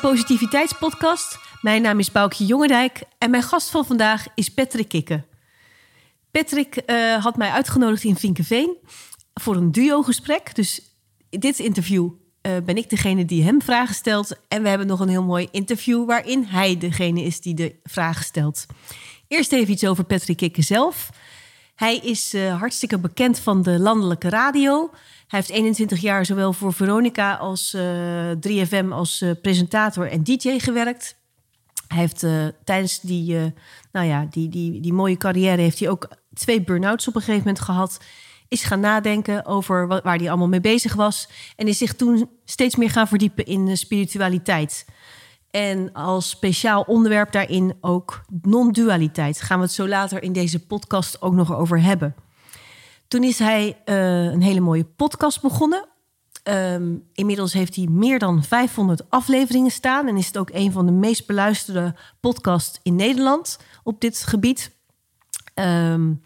Positiviteitspodcast. Mijn naam is Boukje Jongendijk en mijn gast van vandaag is Patrick Kikke. Patrick eh, had mij uitgenodigd in Vinkenveen voor een duo-gesprek. Dus in dit interview eh, ben ik degene die hem vragen stelt. En we hebben nog een heel mooi interview waarin hij degene is die de vragen stelt. Eerst even iets over Patrick Kikke zelf. Hij is uh, hartstikke bekend van de landelijke radio. Heeft 21 jaar zowel voor Veronica als uh, 3FM als uh, presentator en DJ gewerkt. Hij heeft tijdens die, nou ja, die, die, die mooie carrière heeft hij ook twee burn-outs op een gegeven moment gehad. Is gaan nadenken over waar hij allemaal mee bezig was. En is zich toen steeds meer gaan verdiepen in spiritualiteit. En als speciaal onderwerp daarin ook non-dualiteit. Gaan we het zo later in deze podcast ook nog over hebben. Toen is hij uh, een hele mooie podcast begonnen. Um, inmiddels heeft hij meer dan 500 afleveringen staan. En is het ook een van de meest beluisterde podcasts in Nederland op dit gebied. Um,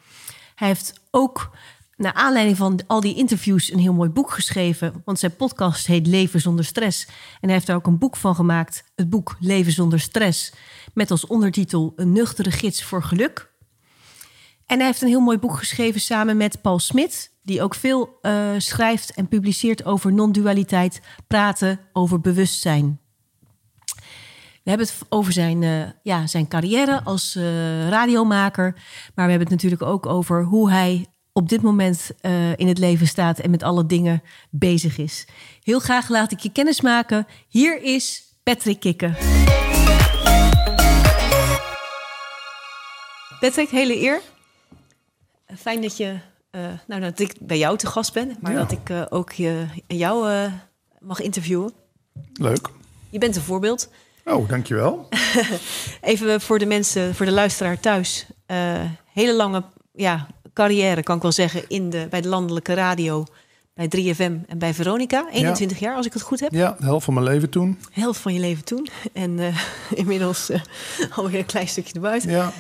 hij heeft ook naar aanleiding van al die interviews een heel mooi boek geschreven. Want zijn podcast heet Leven zonder stress. En hij heeft daar ook een boek van gemaakt. Het boek Leven zonder stress. Met als ondertitel Een nuchtere gids voor geluk. En hij heeft een heel mooi boek geschreven samen met Paul Smit. Die ook veel uh, schrijft en publiceert over non-dualiteit. Praten over bewustzijn. We hebben het over zijn, uh, ja, zijn carrière als uh, radiomaker. Maar we hebben het natuurlijk ook over hoe hij op dit moment in het leven staat en met alle dingen bezig is. Heel graag laat ik je kennis maken. Hier is Patrick Kikken. Patrick, hele eer. Fijn dat je, uh, nou, dat ik bij jou te gast ben, maar ja. dat ik uh, ook je, jou mag interviewen. Leuk. Je bent een voorbeeld. Oh, dankjewel. Even voor de mensen, voor de luisteraar thuis. hele lange ja, carrière, kan ik wel zeggen, in de, bij de landelijke radio. Bij 3FM en bij Veronica. 21 ja. jaar, als ik het goed heb. Ja, de helft van mijn leven toen. De helft van je leven toen. En inmiddels alweer een klein stukje erbuiten. Ja.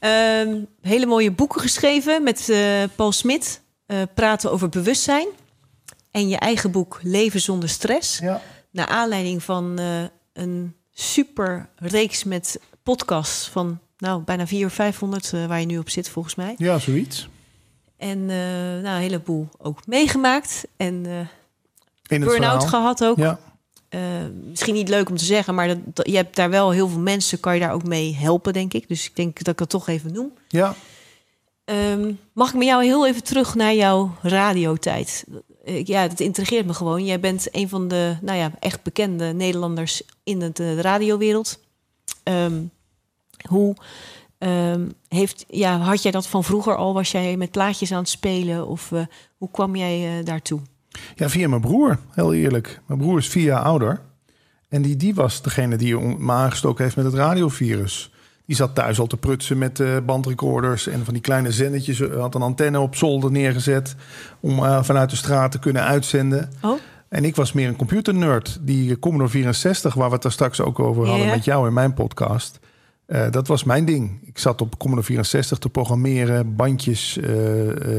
Uh, hele mooie boeken geschreven met uh, Paul Smit. praten over bewustzijn. En je eigen boek Leven zonder stress. Ja. Naar aanleiding van een super reeks met podcasts van nou, bijna 400 of 500 uh, waar je nu op zit, volgens mij. Ja, zoiets. En nou, een heleboel ook meegemaakt. En burn-out gehad ook. Ja. Misschien niet leuk om te zeggen, maar dat, dat, je hebt daar wel heel veel mensen, kan je daar ook mee helpen, denk ik. Dus ik denk dat ik het toch even noem. Ja. Um, mag ik met jou heel even terug naar jouw radiotijd? Ja, dat intrigeert me gewoon. Jij bent een van de, nou ja, echt bekende Nederlanders in de radiowereld. Um, hoe um, heeft, ja, had jij dat van vroeger al? Was jij met plaatjes aan het spelen? Of uh, hoe kwam jij daartoe? Ja, via mijn broer, heel eerlijk. Mijn broer is vier jaar ouder. En die, die was degene die me aangestoken heeft met het radiovirus. Die zat thuis al te prutsen met uh, bandrecorders en van die kleine zendetjes. Had een antenne op zolder neergezet om uh, vanuit de straat te kunnen uitzenden. Oh. En ik was meer een computernerd. Die Commodore 64, waar we het daar straks ook over hadden met jou in mijn podcast. Uh, dat was mijn ding. Ik zat op Commodore 64 te programmeren, bandjes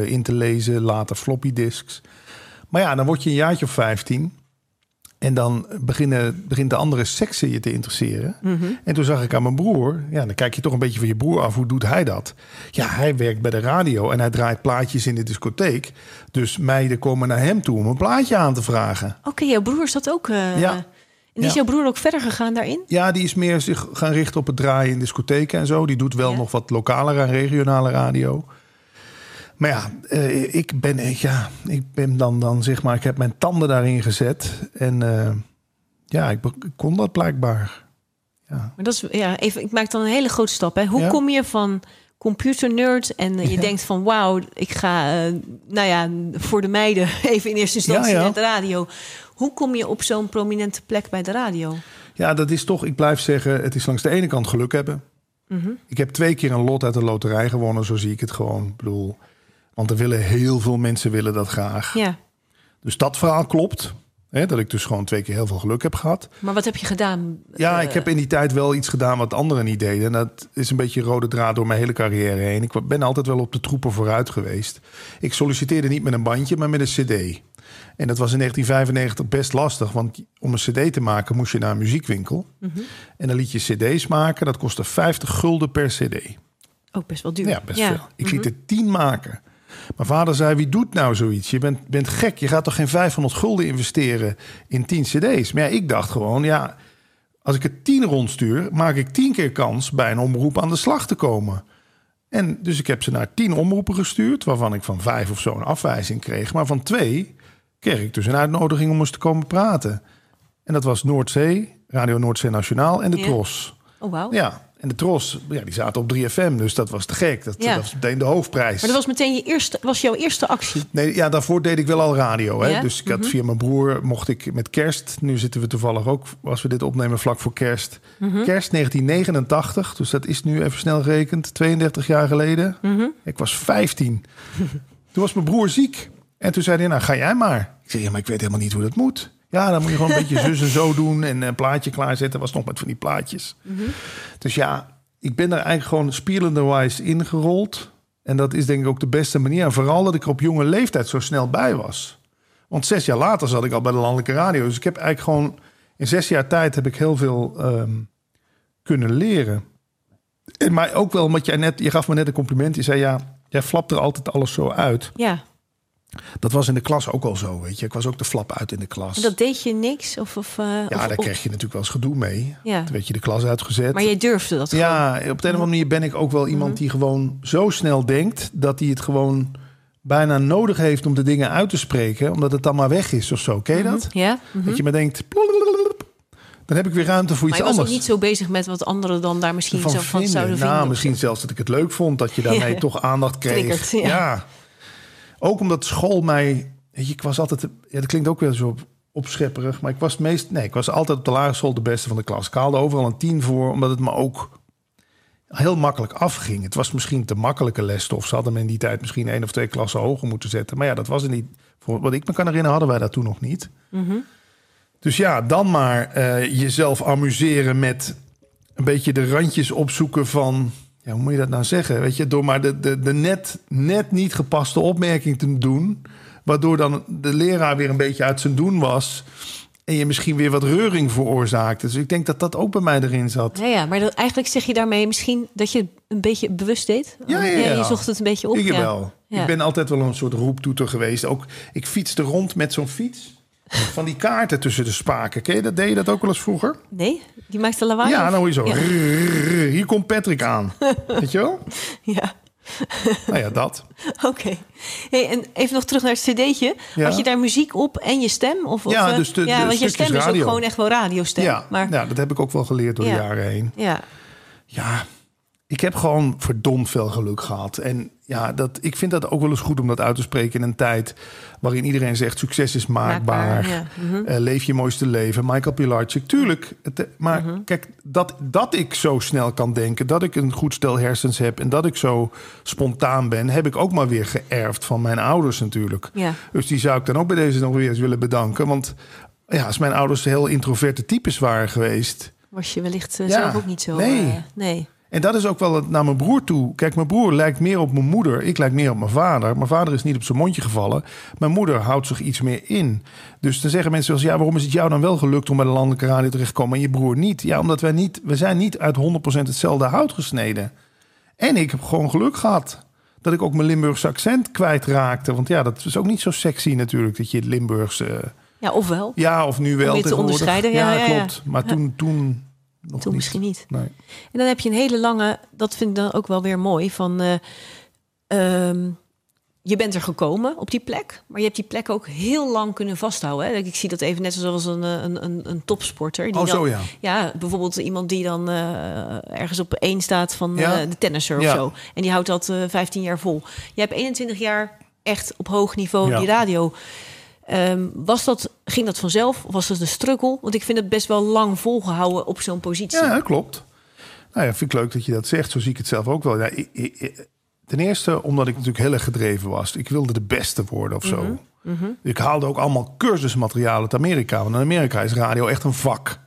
in te lezen, later floppy disks. Maar ja, dan word je een jaartje of 15. En dan beginnen, begint de andere seksen je te interesseren. Mhm. Mm -hmm. En toen zag ik aan mijn broer, ja, dan kijk je toch een beetje van je broer af, hoe doet hij dat? Ja, hij werkt bij de radio en hij draait plaatjes in de discotheek. Dus meiden komen naar hem toe om een plaatje aan te vragen. Oké, okay, jouw broer zat ook. Uh, ja. En is ja. jouw broer ook verder gegaan daarin? Ja, die is meer zich gaan richten op het draaien in discotheken en zo. Die doet wel ja. nog wat lokale en regionale radio. Maar ja, uh, ik ben, ja, ik ben dan, dan zeg maar, ik heb mijn tanden daarin gezet. En uh, ja, ik, ik, kon dat blijkbaar. Ja. Maar dat is, ja, even, ik maak dan een hele grote stap. Hè. Hoe ja. kom je van computernerd en je ja. denkt van wauw, ik ga, uh, nou ja, voor de meiden even in eerste instantie naar de radio. Hoe kom je op zo'n prominente plek bij de radio? Ja, dat is toch, ik blijf zeggen, het is langs de ene kant geluk hebben. Mm -hmm. Ik heb twee keer een lot uit de loterij gewonnen, zo zie ik het gewoon. Ik bedoel, want er willen heel veel mensen willen dat graag. Ja. Dus dat verhaal klopt. Hè, dat ik dus gewoon twee keer heel veel geluk heb gehad. Maar wat heb je gedaan? Ja, Eh, ik heb in die tijd wel iets gedaan wat anderen niet deden. En dat is een beetje rode draad door mijn hele carrière heen. Ik ben altijd wel op de troepen vooruit geweest. Ik solliciteerde niet met een bandje, maar met een cd. En dat was in 1995 best lastig. Want om een cd te maken moest je naar een muziekwinkel. Mhm. En dan liet je cd's maken. Dat kostte 50 gulden per cd. Ook best wel duur. Ja, best veel. Ik liet er 10 maken. Mijn vader zei, wie doet nou zoiets? Je bent, bent gek. Je gaat toch geen 500 gulden investeren in 10 cd's? Maar ja, ik dacht gewoon, ja... Als ik er 10 rondstuur, maak ik 10 keer kans... bij een omroep aan de slag te komen. En dus ik heb ze naar 10 omroepen gestuurd... waarvan ik van vijf of zo een afwijzing kreeg. Maar van twee kreeg ik dus een uitnodiging om eens te komen praten. En dat was Noordzee, Radio Noordzee Nationaal en de Ja. Tros. Oh, wauw. Ja, en de Tros, ja, die zaten op 3FM, dus dat was te gek. Dat, Ja. dat was meteen de hoofdprijs. Maar dat was meteen je eerste, was jouw eerste actie. Nee, ja, daarvoor deed ik wel al radio. Hè? Ja? Dus ik had Mhm. via mijn broer mocht ik met kerst. Nu zitten we toevallig ook, als we dit opnemen, vlak voor kerst. Mhm. Kerst 1989, dus dat is nu even snel gerekend, 32 jaar geleden. Mhm. Ik was 15. toen was mijn broer ziek. En toen zei hij, nou ga jij maar. Ik zei, ja, maar ik weet helemaal niet hoe dat moet. Ja, dan moet je gewoon een beetje zus en zo doen en een plaatje klaarzetten. Was nog met van die plaatjes. Mhm. Dus ja, ik ben er eigenlijk gewoon spielenderwijs ingerold. En dat is denk ik ook de beste manier. En vooral dat ik er op jonge leeftijd zo snel bij was. Want zes jaar later zat ik al bij de landelijke radio. Dus ik heb eigenlijk gewoon... In zes jaar tijd heb ik heel veel ehm, kunnen leren. En maar ook wel, omdat jij net... Je gaf me net een compliment. Je zei, ja, jij flapt er altijd alles zo uit. Ja. Dat was in de klas ook al zo, weet je. Ik was ook de flap uit in de klas. En dat deed je niks? Of, of, eh, ja, of- daar of- kreeg je natuurlijk wel eens gedoe mee. Ja. Toen werd je de klas uitgezet. Maar jij durfde dat gewoon? Ja, op de een of andere manier ben ik ook wel iemand Mhm. die gewoon zo snel denkt dat hij het gewoon bijna nodig heeft om de dingen uit te spreken, omdat het dan maar weg is of zo. Ken je dat? Ja? Mhm. Dat je maar denkt, dan heb ik weer ruimte voor Maar iets je was ook anders. niet zo bezig met wat anderen dan daar misschien van zo van vinden. zouden vinden. Nou, misschien zelfs dat ik het leuk vond dat je daarmee Ja. toch aandacht kreeg. Ja. Ook omdat school mij, weet je, ik was altijd, ja, dat klinkt ook weer zo opschepperig, maar ik was meest, nee, ik was altijd op de lagere school de beste van de klas. Ik haalde overal een tien voor, omdat het me ook heel makkelijk afging. Het was misschien te makkelijke lesstof. Ze hadden me in die tijd misschien één of twee klassen hoger moeten zetten. Maar ja, dat was er niet. Voor wat ik me kan herinneren, hadden wij dat toen nog niet. Mhm. Dus ja, dan maar eh, jezelf amuseren met een beetje de randjes opzoeken van. Ja, hoe moet je dat nou zeggen? Weet je, door maar de, de, de net, net niet gepaste opmerking te doen. Waardoor dan de leraar weer een beetje uit zijn doen was. En je misschien weer wat reuring veroorzaakte. Dus ik denk dat dat ook bij mij erin zat. Ja, ja, maar dat, eigenlijk zeg je daarmee misschien dat je een beetje bewust deed? Ja, ja, ja. je zocht het een beetje op. Ik ja. wel. Ik ben altijd wel een soort roeptoeter geweest. Ook, ik fietste rond met zo'n fiets. Van die kaarten tussen de spaken. Ken je dat? Deed je dat ook wel eens vroeger? Nee? Die maakte lawaai? ja, of- dan hoor je zo. Ja. "Rrrr, Hier komt Patrick aan. Weet je wel? Ja, Nou ja, dat. oké. Hey, en even nog terug naar het cd'tje. Ja. Had je daar muziek op en je stem? Of, of, Ja, eh, dus de- de ja, want je stem is ook gewoon echt wel radiostem. Ja, maar, ja, dat heb ik ook wel geleerd door de jaren heen. ja. Ja, ik heb gewoon verdomd veel geluk gehad. En ja, dat, ik vind dat ook wel eens goed om dat uit te spreken in een tijd waarin iedereen zegt succes is maakbaar. Maakbaar, ja. Mhm. Eh, leef je mooiste leven. Michael Pilarczyk, tuurlijk. Het, eh, maar Mhm. kijk, dat, dat ik zo snel kan denken, dat ik een goed stel hersens heb en dat ik zo spontaan ben, heb ik ook maar weer geërfd van mijn ouders natuurlijk. Ja. Dus die zou ik dan ook bij deze nog weer eens willen bedanken. Want ja, als mijn ouders heel introverte types waren geweest, Was je wellicht eh, Ja, zelf ook niet zo... nee. nee. En dat is ook wel naar mijn broer toe. Kijk, mijn broer lijkt meer op mijn moeder. Ik lijk meer op mijn vader. Mijn vader is niet op zijn mondje gevallen. Mijn moeder houdt zich iets meer in. Dus dan zeggen mensen wel eens... ja, waarom is het jou dan wel gelukt om bij de landelijke radio terecht te komen... en je broer niet? Ja, omdat wij niet... we zijn niet uit 100% hetzelfde hout gesneden. En ik heb gewoon geluk gehad... dat ik ook mijn Limburgse accent kwijtraakte. Want ja, dat is ook niet zo sexy natuurlijk... dat je het Limburgse... Ja, ofwel. Ja, of nu wel je te onderscheiden, ja, ja, ja. klopt. Maar toen... toen nog Toen niet. misschien niet. Nee. En dan heb je een hele lange, dat vind ik dan ook wel weer mooi, van eh, ehm, je bent er gekomen op die plek, maar je hebt die plek ook heel lang kunnen vasthouden. Hè? Ik zie dat even net zoals een, een, een, een topsporter. Die Oh, dan, zo ja. Ja, bijvoorbeeld iemand die dan eh, ergens op één staat van Ja. eh, de tennisser Ja. of zo. En die houdt dat eh 15 jaar vol. Je hebt 21 jaar echt op hoog niveau Ja. die radio. Ehm, was dat, ging dat vanzelf? Of was dat een struggle? Want ik vind het best wel lang volgehouden op zo'n positie. Ja, klopt. Nou ja, vind ik leuk dat je dat zegt. Zo zie ik het zelf ook wel. Ja, ik- ik- ten eerste omdat ik natuurlijk heel erg gedreven was. Ik wilde de beste worden of zo. Mhm, Ik haalde ook allemaal cursusmateriaal uit Amerika. Want in Amerika is radio echt een vak.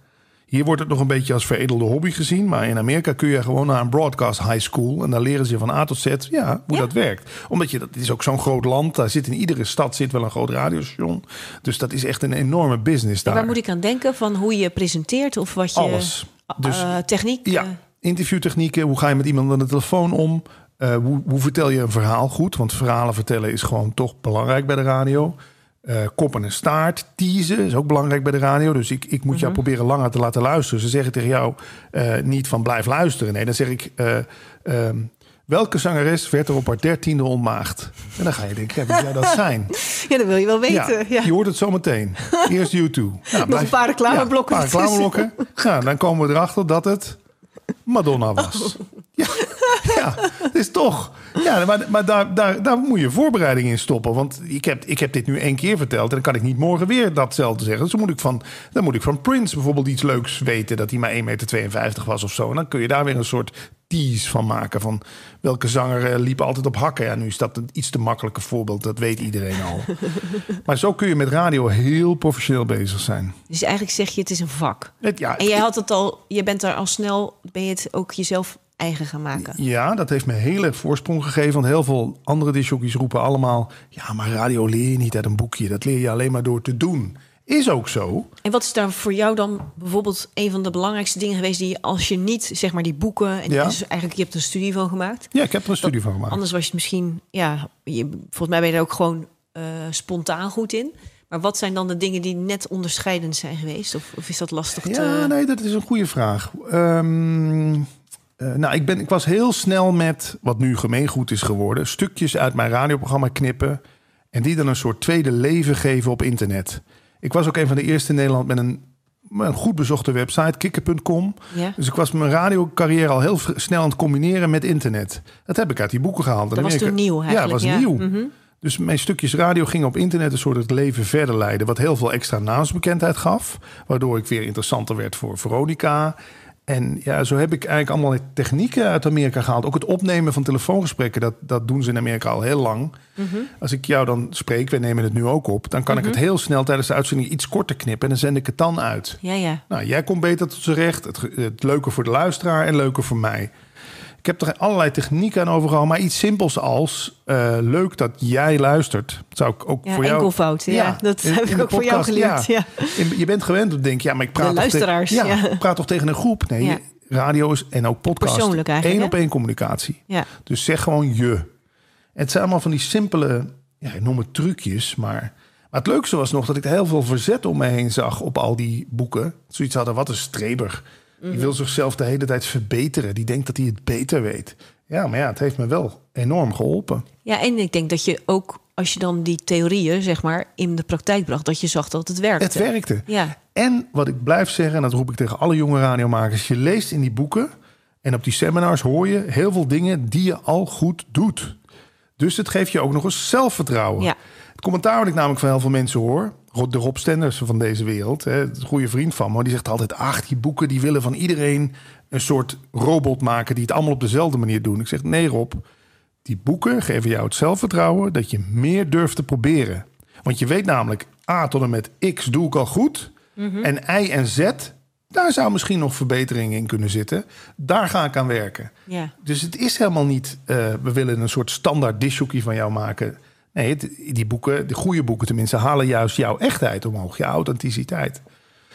Hier wordt het nog een beetje als veredelde hobby gezien. Maar in Amerika kun je gewoon naar een broadcast high school. En daar leren ze van A tot Z ja, hoe Ja. dat werkt. Omdat je, dat is ook zo'n groot land. Daar zit in iedere stad zit wel een groot radiostation. Dus dat is echt een enorme business daar. Waar moet ik aan denken van hoe je presenteert of wat je... Alles. Dus eh, techniek? Ja, interviewtechnieken. Hoe ga je met iemand aan de telefoon om? Eh, hoe, hoe vertel je een verhaal goed? Want verhalen vertellen is gewoon toch belangrijk bij de radio. Eh kop en staart, teasen is ook belangrijk bij de radio. Dus ik, ik moet jou proberen langer te laten luisteren. Ze zeggen tegen jou eh, niet van blijf luisteren. Nee, dan zeg ik... eh, ehm, welke zangeres werd er op haar dertiende ontmaagd? En dan ga je denken, ja, wie zou dat zijn? ja, dat wil je wel weten. Ja, Je hoort het zo meteen. Eerst U2. Nou, Nog een paar reclameblokken Ja, een paar reclameblokken. Nou, dan komen we erachter dat het Madonna was. Ja, ja, het is toch. Ja, maar, maar daar, daar, daar moet je voorbereiding in stoppen. Want ik heb, ik heb dit nu één keer verteld. En dan kan ik niet morgen weer datzelfde zeggen. Dus dan moet ik van, dan moet ik van Prince bijvoorbeeld iets leuks weten. Dat hij maar 1,52 meter was of zo. En dan kun je daar weer een soort tease van maken. Van welke zanger eh, liep altijd op hakken. Ja, nu is dat een iets te makkelijke voorbeeld. Dat weet iedereen al. maar zo kun je met radio heel professioneel bezig zijn. Dus eigenlijk zeg je het is een vak. Het, ja, En jij had het al, je bent daar al snel, ben je het ook jezelf eigen gaan maken. Ja, dat heeft me een hele voorsprong gegeven. Want heel veel andere discjockeys roepen allemaal... ja, maar radio leer je niet uit een boekje. Dat leer je alleen maar door te doen. Is ook zo. En wat is daar voor jou dan bijvoorbeeld een van de belangrijkste dingen geweest die als je niet zeg maar die boeken en Ja. dus eigenlijk je hebt er een studie van gemaakt. Ja, ik heb er een studie van gemaakt. Anders was je het misschien, ja, je, volgens mij ben je er ook gewoon eh, spontaan goed in. Maar wat zijn dan de dingen die net onderscheidend zijn geweest? Of, of is dat lastig te... Ja, nee, dat is een goede vraag. Ehm, eh, nou, ik, ben, ik was heel snel met, wat nu gemeengoed is geworden... stukjes uit mijn radioprogramma knippen... en die dan een soort tweede leven geven op internet. Ik was ook een van de eerste in Nederland met een, een goed bezochte website, kikker.com. Ja. Dus ik was mijn radiocarrière al heel snel aan het combineren met internet. Dat heb ik uit die boeken gehaald. Dat was Amerika- toen nieuw Ja, eigenlijk. dat was nieuw. Mhm. Dus mijn stukjes radio gingen op internet een soort het leven verder leiden. Wat heel veel extra naamsbekendheid gaf. Waardoor ik weer interessanter werd voor Veronica. En ja, zo heb ik eigenlijk allemaal technieken uit Amerika gehaald. Ook het opnemen van telefoongesprekken, dat, dat doen ze in Amerika al heel lang. Mhm. Als ik jou dan spreek, we nemen het nu ook op... dan kan ik het heel snel tijdens de uitzending iets korter knippen... en dan zend ik het dan uit. Ja, ja. Nou, jij komt beter tot z'n recht. Het, het leuker voor de luisteraar en leuker voor mij. Ik heb er allerlei technieken aan overgehouden, maar iets simpels als eh, leuk dat jij luistert. Dat zou ik ook Ja, voor jou. enkelvoud. Ja, dat heb ik ook voor jou geleerd, ja. In- Je bent gewend om te denken, ja, maar ik praat De luisteraars, ja, ja. ik praat toch tegen een groep. Nee, Ja. radio is en ook podcast. Persoonlijk eigenlijk, Eén op één communicatie. Ja. Dus zeg gewoon je. En het zijn allemaal van die simpele, ja, ik noem het trucjes, maar. Maar het leukste was nog dat ik heel veel verzet om me heen zag op al die boeken. Zoiets hadden, wat een streber. Die Mhm. wil zichzelf de hele tijd verbeteren. Die denkt dat hij het beter weet. Ja, maar ja, het heeft me wel enorm geholpen. ja, en ik denk dat je ook, als je dan die theorieën zeg maar in de praktijk bracht, dat je zag dat het werkte. Het werkte. Ja, En wat ik blijf zeggen, en dat roep ik tegen alle jonge radiomakers... je leest in die boeken en op die seminars hoor je heel veel dingen die je al goed doet. Dus het geeft je ook nog eens zelfvertrouwen. Ja. Het commentaar wat ik namelijk van heel veel mensen hoor... De Rob Stenders van deze wereld, hè, een goede vriend van me... die zegt altijd, ach, die boeken die willen van iedereen... een soort robot maken die het allemaal op dezelfde manier doen. Ik zeg, nee Rob, die boeken geven jou het zelfvertrouwen... dat je meer durft te proberen. Want je weet namelijk, A tot en met X doe ik al goed... En Y en Z, daar zou misschien nog verbetering in kunnen zitten. Daar ga ik aan werken. Dus het is helemaal niet, eh, we willen een soort standaard dishoekie van jou maken. Nee, die boeken, de goede boeken tenminste, halen juist jouw echtheid omhoog, je authenticiteit.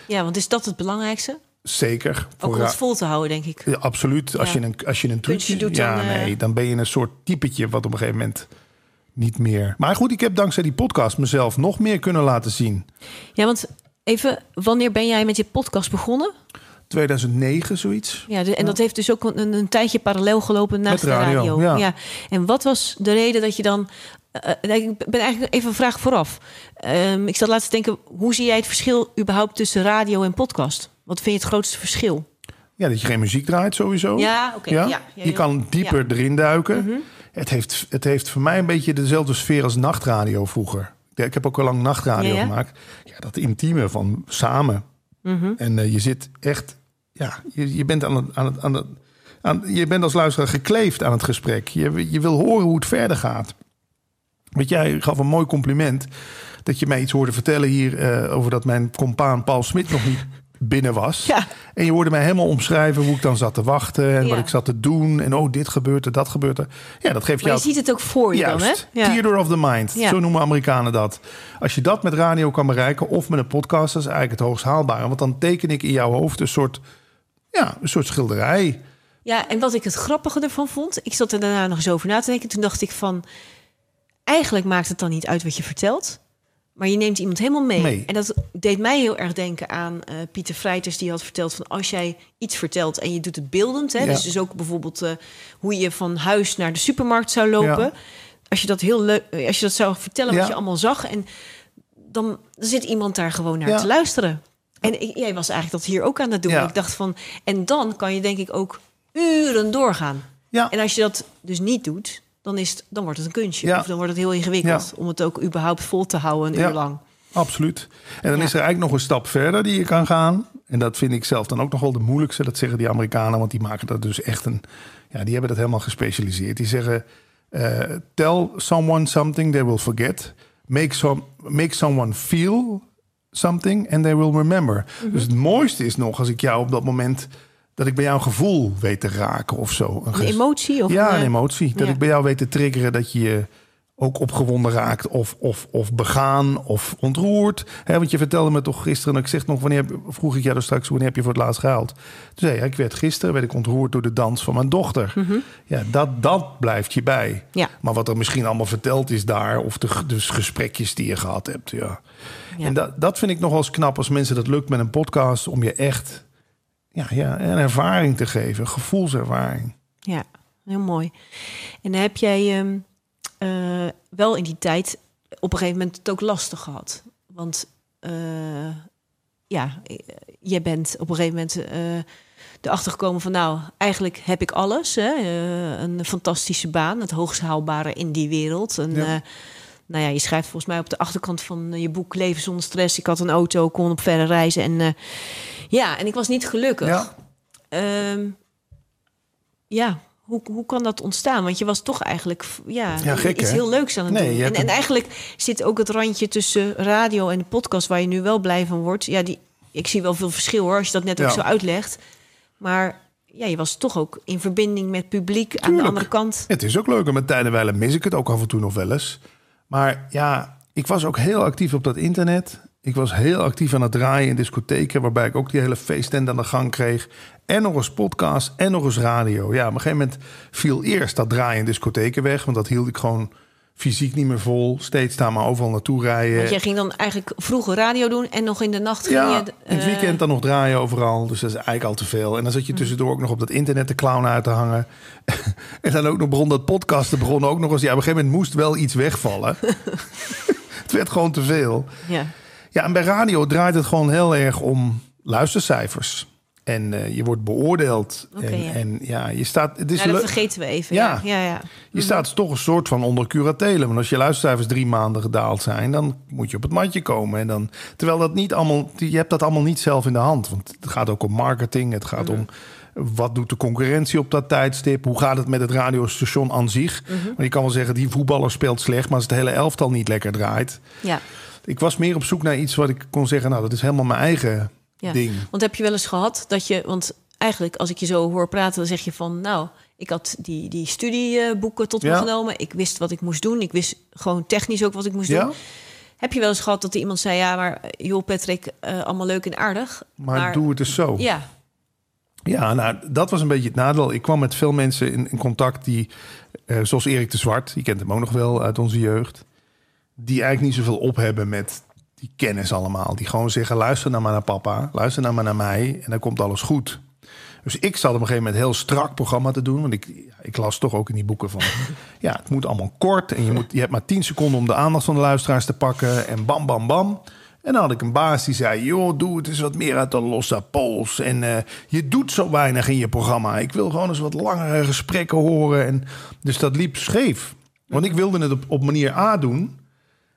ja, want is dat het belangrijkste? Zeker. Ook om het vol te houden, denk ik. Ja, absoluut. Als, je een, als je een trucje doet, ja, dan, eh, nee, dan ben je een soort typetje wat op een gegeven moment niet meer. Maar goed, ik heb dankzij die podcast mezelf nog meer kunnen laten zien. Ja, want even, wanneer ben jij met je podcast begonnen? 2009, zoiets. Ja, de- en dat heeft dus ook een, een tijdje parallel gelopen naast radio, de radio. ja. En wat was de reden dat je dan... eh, eh, ik ben eigenlijk even een vraag vooraf. Ehm, ik zat laatst te denken, hoe zie jij het verschil überhaupt tussen radio en podcast? Wat vind je het grootste verschil? Ja, dat je geen muziek draait sowieso. Ja, oké, ja, ja, je kan dieper. Mhm. erin duiken. het, heeft, het heeft voor mij een beetje dezelfde sfeer als nachtradio vroeger. Ik heb ook al lang nachtradio gemaakt. Ja, dat intieme van samen. Mhm. En eh, je zit echt... Ja, je, je bent aan het... Aan het, aan het aan, je bent als luisteraar gekleefd aan het gesprek. Je, je wil horen hoe het verder gaat. Want jij gaf een mooi compliment. dat je mij iets hoorde vertellen hier eh, over dat mijn compaan Paul Smit nog niet binnen was. Ja. En je hoorde mij helemaal omschrijven hoe ik dan zat te wachten en Ja. wat ik zat te doen. En oh, dit gebeurt er, dat gebeurt er. Ja, dat geeft Maar je jou ziet het ook voor je dan, hè? Ja. theater of the mind. Zo noemen Amerikanen dat. Als je dat met radio kan bereiken of met een podcast, dat is eigenlijk het hoogst haalbare. Want dan teken ik in jouw hoofd een soort, ja, een soort schilderij. Ja, en wat ik het grappige ervan vond, ik zat er daarna nog eens over na te denken. Toen dacht ik van, eigenlijk maakt het dan niet uit wat je vertelt, maar je neemt iemand helemaal mee. Mee. En dat deed mij heel erg denken aan eh, Pieter Vrijters, die had verteld van als jij iets vertelt en je doet het beeldend, hè, Ja. dus, dus ook bijvoorbeeld eh, hoe je van huis naar de supermarkt zou lopen. Ja. Als je dat heel leuk, als je dat zou vertellen Ja. wat je allemaal zag, en dan, zit iemand daar gewoon naar te luisteren. En ik, jij was eigenlijk dat hier ook aan het doen. Ik dacht van, en dan kan je denk ik ook uren doorgaan. Ja, En als je dat dus niet doet, dan, is het, dan wordt het een kunstje. Ja. Of dan wordt het heel ingewikkeld Ja. om het ook überhaupt vol te houden een Ja. uur lang. absoluut. En dan is er eigenlijk nog een stap verder die je kan gaan. En dat vind ik zelf dan ook nog wel de moeilijkste. Dat zeggen die Amerikanen, want die maken dat dus echt een... Ja, die hebben dat helemaal gespecialiseerd. Die zeggen, eh, tell someone something they will forget. Make, some, make someone feel something and they will remember. Mhm. Dus het mooiste is nog als ik jou op dat moment... dat ik bij jou een gevoel weet te raken of zo. Een emotie? Of ja, een, een eh, emotie. Dat ja. ik bij jou weet te triggeren dat je je ook opgewonden raakt of, of, of begaan of ontroerd. Want je vertelde me toch gisteren, en ik zeg nog, wanneer vroeg ik jou dus straks, wanneer heb je voor het laatst gehuild? Toen zei je, ik werd gisteren werd ik ontroerd door de dans van mijn dochter. Ja, dat, dat blijft je bij. Mhm. Ja. Maar wat er misschien allemaal verteld is daar, of de, dus gesprekjes die je gehad hebt. Ja. Ja. En dat, dat vind ik nog wel eens knap als mensen dat lukt met een podcast, om je echt ja, ja, een ervaring te geven, gevoelservaring. Ja, heel mooi. En heb jij ehm, eh, wel in die tijd op een gegeven moment het ook lastig gehad. Want eh, ja, eh, jij bent op een gegeven moment eh erachter gekomen van... nou, eigenlijk heb ik alles. Hè? Een fantastische baan, het hoogst haalbare in die wereld. Ja. Nou ja, je schrijft volgens mij op de achterkant van eh, je boek Leven zonder stress. Ik had een auto, kon op verre reizen. En eh, ja, en ik was niet gelukkig. Ja. Ehm, ja, hoe, hoe kan dat ontstaan? Want je was toch eigenlijk ja, Ja, gek, iets hè? heel leuks aan het Nee, doen. En, en eigenlijk zit ook het randje tussen radio en de podcast... waar je nu wel blij van wordt. Ja, die, ik zie wel veel verschil hoor, als je dat net ook zo uitlegt. Maar ja, je was toch ook in verbinding met publiek aan de andere kant. Het is ook leuk. En met tijdenwijlen mis ik het ook af en toe nog wel eens. Maar ja, ik was ook heel actief op dat internet. Ik was heel actief aan het draaien in discotheken... waarbij ik ook die hele feesttent aan de gang kreeg. En nog eens podcast en nog eens radio. Ja, op een gegeven moment viel eerst dat draaien in discotheken weg... want dat hield ik gewoon fysiek niet meer vol. Steeds daar maar overal naartoe rijden. Want jij ging dan eigenlijk vroeger radio doen... en nog in de nacht ging Ja, je... in het eh, weekend dan nog draaien overal. Dus dat is eigenlijk al te veel. En dan zat je tussendoor ook nog op dat internet de clown uit te hangen. en dan ook nog begon dat podcasten begon ook nog eens. Ja, op een gegeven moment moest wel iets wegvallen. het werd gewoon te veel. Ja. Ja, en bij radio draait het gewoon heel erg om luistercijfers. En eh, je wordt beoordeeld. En, ja. en ja, je staat. Het is ja, dat vergeten we even. Ja. Ja, je staat toch een soort van onder curatele. Want als je luistercijfers drie maanden gedaald zijn, dan moet je op het matje komen. En dan, terwijl dat niet allemaal, je hebt dat allemaal niet zelf in de hand. Want het gaat ook om marketing. Het gaat om wat doet de concurrentie op dat tijdstip? Hoe gaat het met het radiostation aan zich? Want je kan wel zeggen, die voetballer speelt slecht, maar als het hele elftal niet lekker draait. ja. Ik was meer op zoek naar iets wat ik kon zeggen, nou, dat is helemaal mijn eigen Ja. ding. Want heb je wel eens gehad dat je... Want eigenlijk, als ik je zo hoor praten, dan zeg je van... Nou, ik had die, die studieboeken tot me Ja. genomen. Ik wist wat ik moest doen. Ik wist gewoon technisch ook wat ik moest Ja, doen. Heb je wel eens gehad dat er iemand zei... Ja, maar joh Patrick, eh, allemaal leuk en aardig. maar, doe het dus zo. Ja, Ja, nou, dat was een beetje het nadeel. Ik kwam met veel mensen in, in contact die, eh, zoals Erik de Zwart, je kent hem ook nog wel uit onze jeugd, die eigenlijk niet zoveel op hebben met die kennis allemaal. Die gewoon zeggen, luister nou maar naar papa, luister nou maar naar mij en dan komt alles goed. Dus ik zat op een gegeven moment heel strak programma te doen. Want ik, ik las toch ook in die boeken van... ja, het moet allemaal kort. En je, moet, je hebt maar 10 seconden om de aandacht van de luisteraars te pakken. En bam, bam, bam. En dan had ik een baas die zei... joh, doe het eens wat meer uit de losse pols. En eh, je doet zo weinig in je programma. Ik wil gewoon eens wat langere gesprekken horen. En, dus dat liep scheef. Want ik wilde het op, op manier A doen...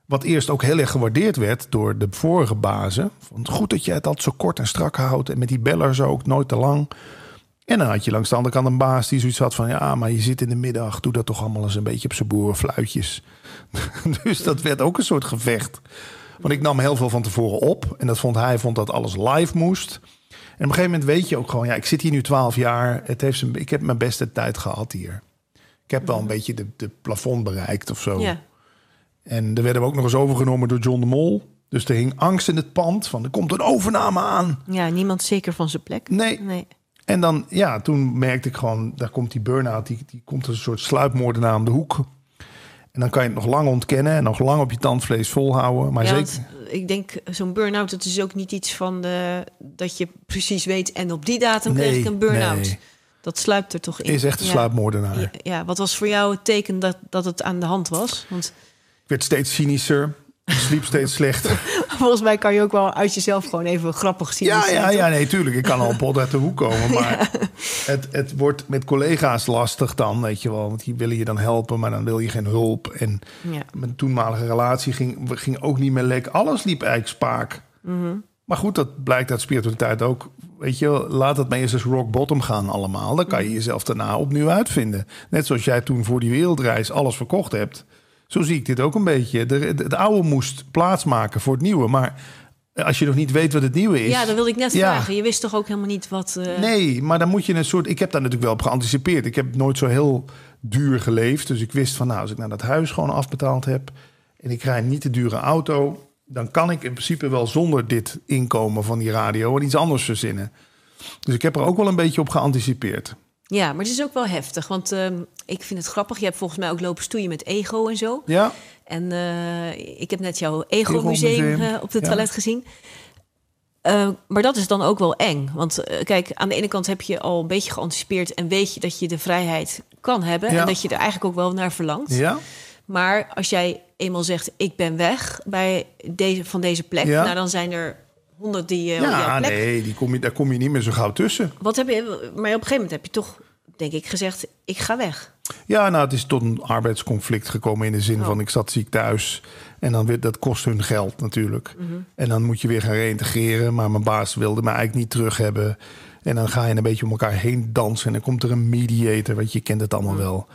Wat eerst ook heel erg gewaardeerd werd door de vorige bazen. Van goed dat je het altijd zo kort en strak houdt. En met die bellers ook, nooit te lang. En dan had je langs de andere kant een baas die zoiets had van... ja, maar je zit in de middag, doe dat toch allemaal eens een beetje op zijn boerenfluitjes. dus dat werd ook een soort gevecht. Want ik nam heel veel van tevoren op. En dat vond hij vond dat alles live moest. En op een gegeven moment weet je ook gewoon... ja, ik zit hier nu twaalf jaar. Het heeft zijn, ik heb mijn beste tijd gehad hier. Ik heb wel een beetje de, de plafond bereikt of zo. Ja. En er werden we ook nog eens overgenomen door John de Mol. Dus er hing angst in het pand van er komt een overname aan. ja, niemand zeker van zijn plek. Nee. Nee. En dan, ja, toen merkte ik gewoon, daar komt die burn-out, die, die komt als een soort sluipmoordenaar om de hoek. En dan kan je het nog lang ontkennen en nog lang op je tandvlees volhouden. Maar Ja, zeker, ik denk, zo'n burn-out, dat is ook niet iets van de, dat je precies weet... en op die datum kreeg ik een burn-out. nee. Dat sluipt er toch in. is echt een ja. sluipmoordenaar. Ja, ja, wat was voor jou het teken dat, dat het aan de hand was? Want werd steeds cynischer, sliep steeds slechter. volgens mij kan je ook wel uit jezelf gewoon even grappig zien. Ja, ja, ja, nee, tuurlijk. Ik kan al pot uit de hoek komen. Maar het, het wordt met collega's lastig dan, weet je wel. Want die willen je dan helpen, maar dan wil je geen hulp. En Ja. mijn toenmalige relatie ging, ging ook niet meer lekker. Alles liep eigenlijk spaak. Mhm. Maar goed, dat blijkt uit spiritualiteit ook. Weet je, laat het maar eerst eens rock bottom gaan allemaal. Dan kan je jezelf daarna opnieuw uitvinden. Net zoals jij toen voor die wereldreis alles verkocht hebt. Zo zie ik dit ook een beetje. De, de- het oude moest plaatsmaken voor het nieuwe. Maar als je nog niet weet wat het nieuwe is... ja, dat wilde ik net Ja. vragen. Je wist toch ook helemaal niet wat... eh, Nee, maar dan moet je een soort. Ik heb daar natuurlijk wel op geanticipeerd. Ik heb nooit zo heel duur geleefd. Dus ik wist van nou, als ik nou dat huis gewoon afbetaald heb. en ik rij niet de dure auto. dan kan ik in principe wel zonder dit inkomen van die radio. en iets anders verzinnen. Dus ik heb er ook wel een beetje op geanticipeerd. Ja, maar het is ook wel heftig. Want ehm, ik vind het grappig. Je hebt volgens mij ook lopen stoeien met ego en zo. Ja, En eh, ik heb net jouw ego-museum eh, op de ja. toilet gezien. Eh, maar dat is dan ook wel eng. Want eh, kijk, aan de ene kant heb je al een beetje geanticipeerd... en weet je dat je de vrijheid kan hebben... Ja. en dat je er eigenlijk ook wel naar verlangt. ja, Maar als jij eenmaal zegt, ik ben weg bij deze, van deze plek... Nou, dan zijn er honderd die eh, ja plek... nee, die kom je, daar kom je niet meer zo gauw tussen. Wat heb je, maar op een gegeven moment heb je toch, denk ik, gezegd... ik ga weg. Ja, nou, het is tot een arbeidsconflict gekomen in de zin Oh. van ik zat ziek thuis. En dan weer, dat kost hun geld natuurlijk. Mhm. En dan moet je weer gaan reïntegreren. Maar mijn baas wilde me eigenlijk niet terug hebben. En dan ga je een beetje om elkaar heen dansen. En dan komt er een mediator, want je kent het allemaal Mhm. wel.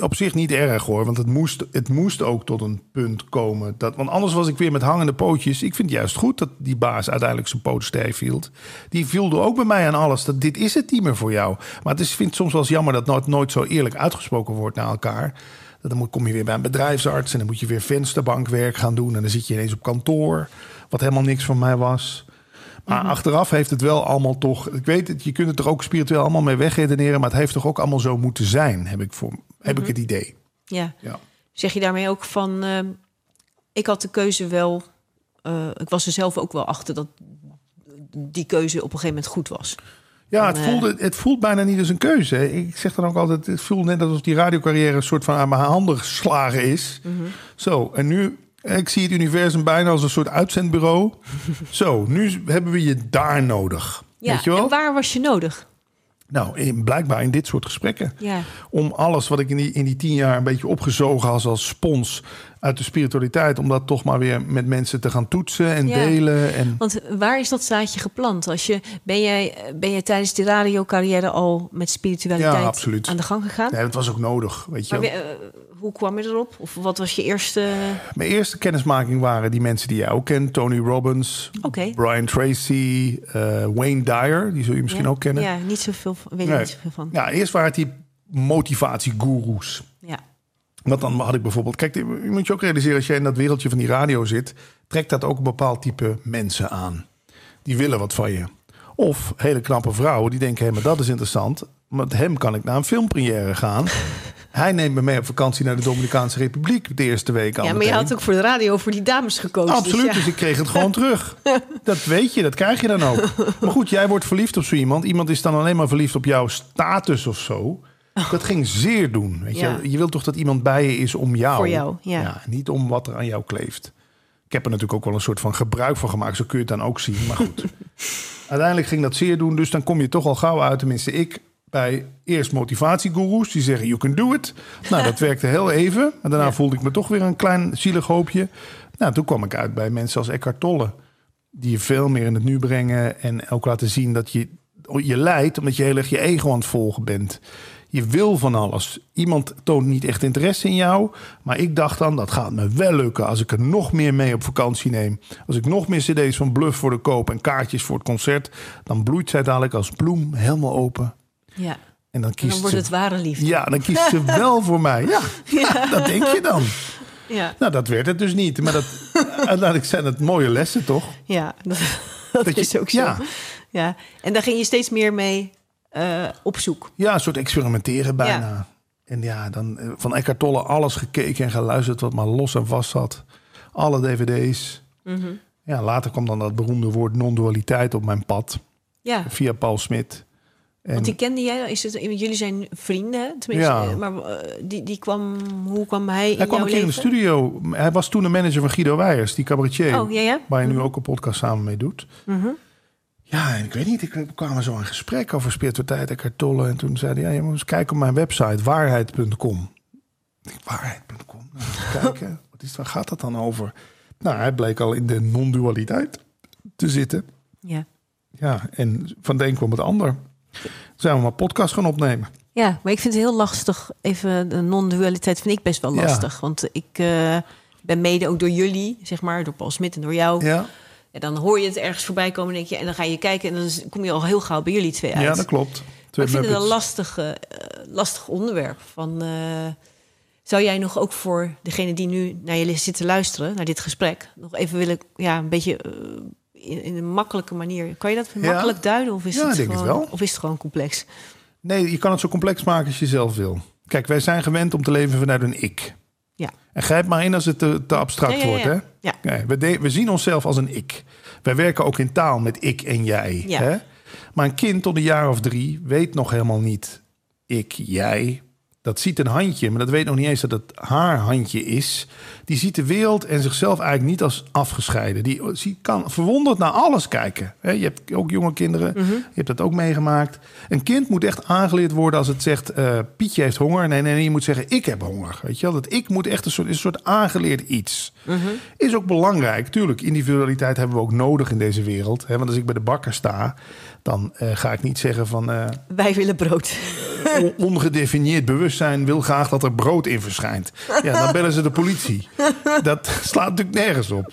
Op zich niet erg hoor, want het moest, het moest ook tot een punt komen. Dat, want anders was ik weer met hangende pootjes. Ik vind het juist goed dat die baas uiteindelijk zijn poot stijf hield. Die voelde ook bij mij aan alles. Dat dit is het niet meer voor jou. Maar het is, vind soms wel eens jammer dat nooit, nooit zo eerlijk uitgesproken wordt naar elkaar. Dan kom je weer bij een bedrijfsarts en dan moet je weer vensterbankwerk gaan doen. En dan zit je ineens op kantoor, wat helemaal niks van mij was. Maar achteraf heeft het wel allemaal toch. Ik weet het, je kunt het er ook spiritueel allemaal mee wegredeneren. Maar het heeft toch ook allemaal zo moeten zijn, heb ik, voor, heb ik het idee. Ja. Ja. Zeg je daarmee ook van... ehm, ik had de keuze wel... eh, ik was er zelf ook wel achter dat die keuze op een gegeven moment goed was. Ja, het, En, voelde, het voelt bijna niet als een keuze. Ik zeg dan ook altijd, het voelt net alsof die radiocarrière een soort van aan mijn handen geslagen is. Mhm. Zo, en nu, ik zie het universum bijna als een soort uitzendbureau. Zo, nu hebben we je daar nodig. Ja, Weet je wel? en waar was je nodig? Nou, in, blijkbaar in dit soort gesprekken. Ja. Om alles wat ik in die, in die tien jaar een beetje opgezogen had als spons uit de spiritualiteit, om dat toch maar weer met mensen te gaan toetsen en Ja. delen. En Want waar is dat zaadje geplant? Als je, ben, jij, ben jij tijdens die radiocarrière al met spiritualiteit Ja, absoluut. aan de gang gegaan? nee, dat was ook nodig. Weet je Maar eh, hoe kwam je erop? Of wat was je eerste... Mijn eerste kennismaking waren die mensen die jij ook kent. Tony Robbins. Brian Tracy, eh, Wayne Dyer. Die zul je misschien Ja? ook kennen. Ja, niet zoveel, weet ik Nee. niet zoveel van. Ja, eerst waren het die motivatiegoeroes. Ja. Want dan had ik bijvoorbeeld... Kijk, je moet je ook realiseren... als jij in dat wereldje van die radio zit... trekt dat ook een bepaald type mensen aan. Die willen wat van je. Of hele knappe vrouwen die denken... hé, maar dat is interessant. Met hem kan ik naar een filmpremière gaan. Hij neemt me mee op vakantie naar de Dominicaanse Republiek... de eerste week al ja, maar je had ook voor de radio voor die dames gekozen. Absoluut, Dus dus ik kreeg het gewoon terug. Dat weet je, dat krijg je dan ook. Maar goed, jij wordt verliefd op zo iemand. Iemand is dan alleen maar verliefd op jouw status of zo. Dat ging zeer doen. Weet Ja. je? je wilt toch dat iemand bij je is om jou. Voor jou, ja. niet om wat er aan jou kleeft. Ik heb er natuurlijk ook wel een soort van gebruik van gemaakt. Zo kun je het dan ook zien. Maar goed. Uiteindelijk ging dat zeer doen. Dus dan kom je toch al gauw uit. Tenminste, ik bij eerst motivatiegoeroes. Die zeggen, you can do it. Nou, dat werkte heel even. En daarna Ja. voelde ik me toch weer een klein zielig hoopje. Nou, toen kwam ik uit bij mensen als Eckhart Tolle. Die je veel meer in het nu brengen. En ook laten zien dat je je lijdt omdat je heel erg je ego aan het volgen bent. Je wil van alles. Iemand toont niet echt interesse in jou. Maar ik dacht dan, dat gaat me wel lukken als ik er nog meer mee op vakantie neem. Als ik nog meer cd's van Bluff voor de koop en kaartjes voor het concert. Dan bloeit zij dadelijk als bloem helemaal open. Ja. En dan En kiest dan wordt ze... het ware liefde. Ja, dan kiest ze wel voor mij. Ja, Ja. dat denk je dan. Ja. Nou, dat werd het dus niet. Maar dat, uiteindelijk zijn het mooie lessen, toch? Ja, dat, dat Dat je- is ook zo. ja. Ja. En daar ging je steeds meer mee eh, op zoek. Ja, een soort experimenteren bijna. En ja, dan eh, van Eckhart Tolle alles gekeken en geluisterd wat maar los en vast zat. Alle dvd's. Mhm. Ja, later kwam dan dat beroemde woord non-dualiteit op mijn pad. Ja, Via Paul Smit. En want die kende jij. Is het, jullie zijn vrienden, tenminste. Ja. eh, Maar die, die kwam, hoe kwam hij in hij kwam een keer in de studio. Hij was toen de manager van Guido Weijers, die cabaretier. Oh, ja, ja. Waar je nu ook een podcast samen mee doet. Mhm. Ja, en ik weet niet, ik, we kwamen zo in gesprek over spiritualiteit en Tolle. En toen zei hij, ja, je moet eens kijken op mijn website, waarheid.com. Waarheid.com? Nou, kijken, wat is, waar gaat dat dan over? Nou, hij bleek al in de non-dualiteit te zitten. Ja. Ja, en van de een kwam het ander. Toen zijn we maar podcast gaan opnemen. ja, maar ik vind het heel lastig. Even de non-dualiteit vind ik best wel Ja. lastig. Want ik eh, ben mede ook door jullie, zeg maar, door Paul Smit en door jou. Ja, En dan hoor je het ergens voorbij komen denk je, en dan ga je kijken en dan kom je al heel gauw bij jullie twee uit. ja dat klopt. Twee ik vind het een lastig, eh, lastig onderwerp. Van, eh, zou jij nog ook voor degene die nu naar je zit te luisteren, naar dit gesprek, nog even willen, ja, een beetje eh, in, in een makkelijke manier. Kan je dat Ja. makkelijk duiden? Of is, Ja, het denk het gewoon, wel. of is het gewoon complex? Nee, je kan het zo complex maken als je zelf wil. Kijk, wij zijn gewend om te leven vanuit een ik. Ja. En grijp maar in als het te, te abstract Ja, wordt. Hè? Nee, we, de- we zien onszelf als een ik. Wij werken ook in taal met ik en jij. Hè? Maar een kind tot een jaar of drie weet nog helemaal niet ik, jij. Dat ziet een handje, maar dat weet nog niet eens dat het haar handje is. Die ziet de wereld en zichzelf eigenlijk niet als afgescheiden. Die kan verwonderd naar alles kijken. Je hebt ook jonge kinderen, Mhm. je hebt dat ook meegemaakt. Een kind moet echt aangeleerd worden als het zegt... eh, Pietje heeft honger. Nee, nee, nee, je moet zeggen ik heb honger. Weet je wel? Dat ik moet echt een soort, een soort aangeleerd iets. Mhm. Is ook belangrijk. Tuurlijk, individualiteit hebben we ook nodig in deze wereld. Hè? Want als ik bij de bakker sta, dan eh, ga ik niet zeggen van... eh, Wij willen brood. on- ongedefinieerd bewustzijn wil graag dat er brood in verschijnt. Ja, dan bellen ze de politie. Dat slaat natuurlijk nergens op.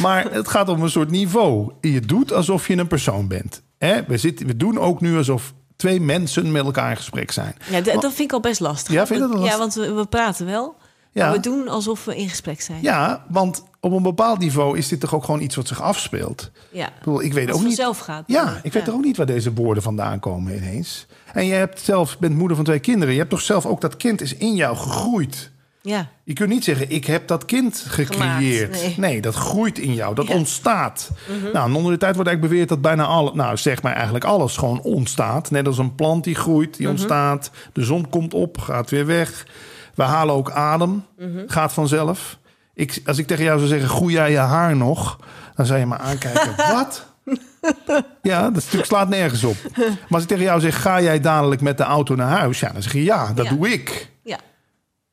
Maar het gaat om een soort niveau. Je doet alsof je een persoon bent. Hè? We, zitten, we doen ook nu alsof twee mensen met elkaar in gesprek zijn. Ja, dat vind ik al best lastig. Ja, vind je dat Ja, lastig? want we, we praten wel. Ja. Maar we doen alsof we in gesprek zijn. Ja, want op een bepaald niveau is dit toch ook gewoon iets wat zich afspeelt. ja. Ik, bedoel, ik weet Als ook het niet. vanzelf gaat. Ja, ik weet toch ook niet waar deze woorden vandaan komen ineens. En je hebt zelf, bent moeder van twee kinderen. Je hebt toch zelf ook dat kind is in jou gegroeid. Ja. Je kunt niet zeggen, ik heb dat kind gecreëerd. Gemaakt, nee. nee. dat groeit in jou. Dat Ja. Mhm. ontstaat. Nou, onder de tijd wordt eigenlijk beweerd dat bijna alle... Nou, zeg maar eigenlijk alles gewoon ontstaat. Net als een plant die groeit, die Mhm. ontstaat. De zon komt op, gaat weer weg. We halen ook adem. Mhm. Gaat vanzelf. Ik, als ik tegen jou zou zeggen, groei jij je haar nog? Dan zou je me aankijken, wat? Ja, dat stuk slaat nergens op. Maar als ik tegen jou zeg, ga jij dadelijk met de auto naar huis? Ja, dan zeg je, ja, dat Ja. doe ik. Ja.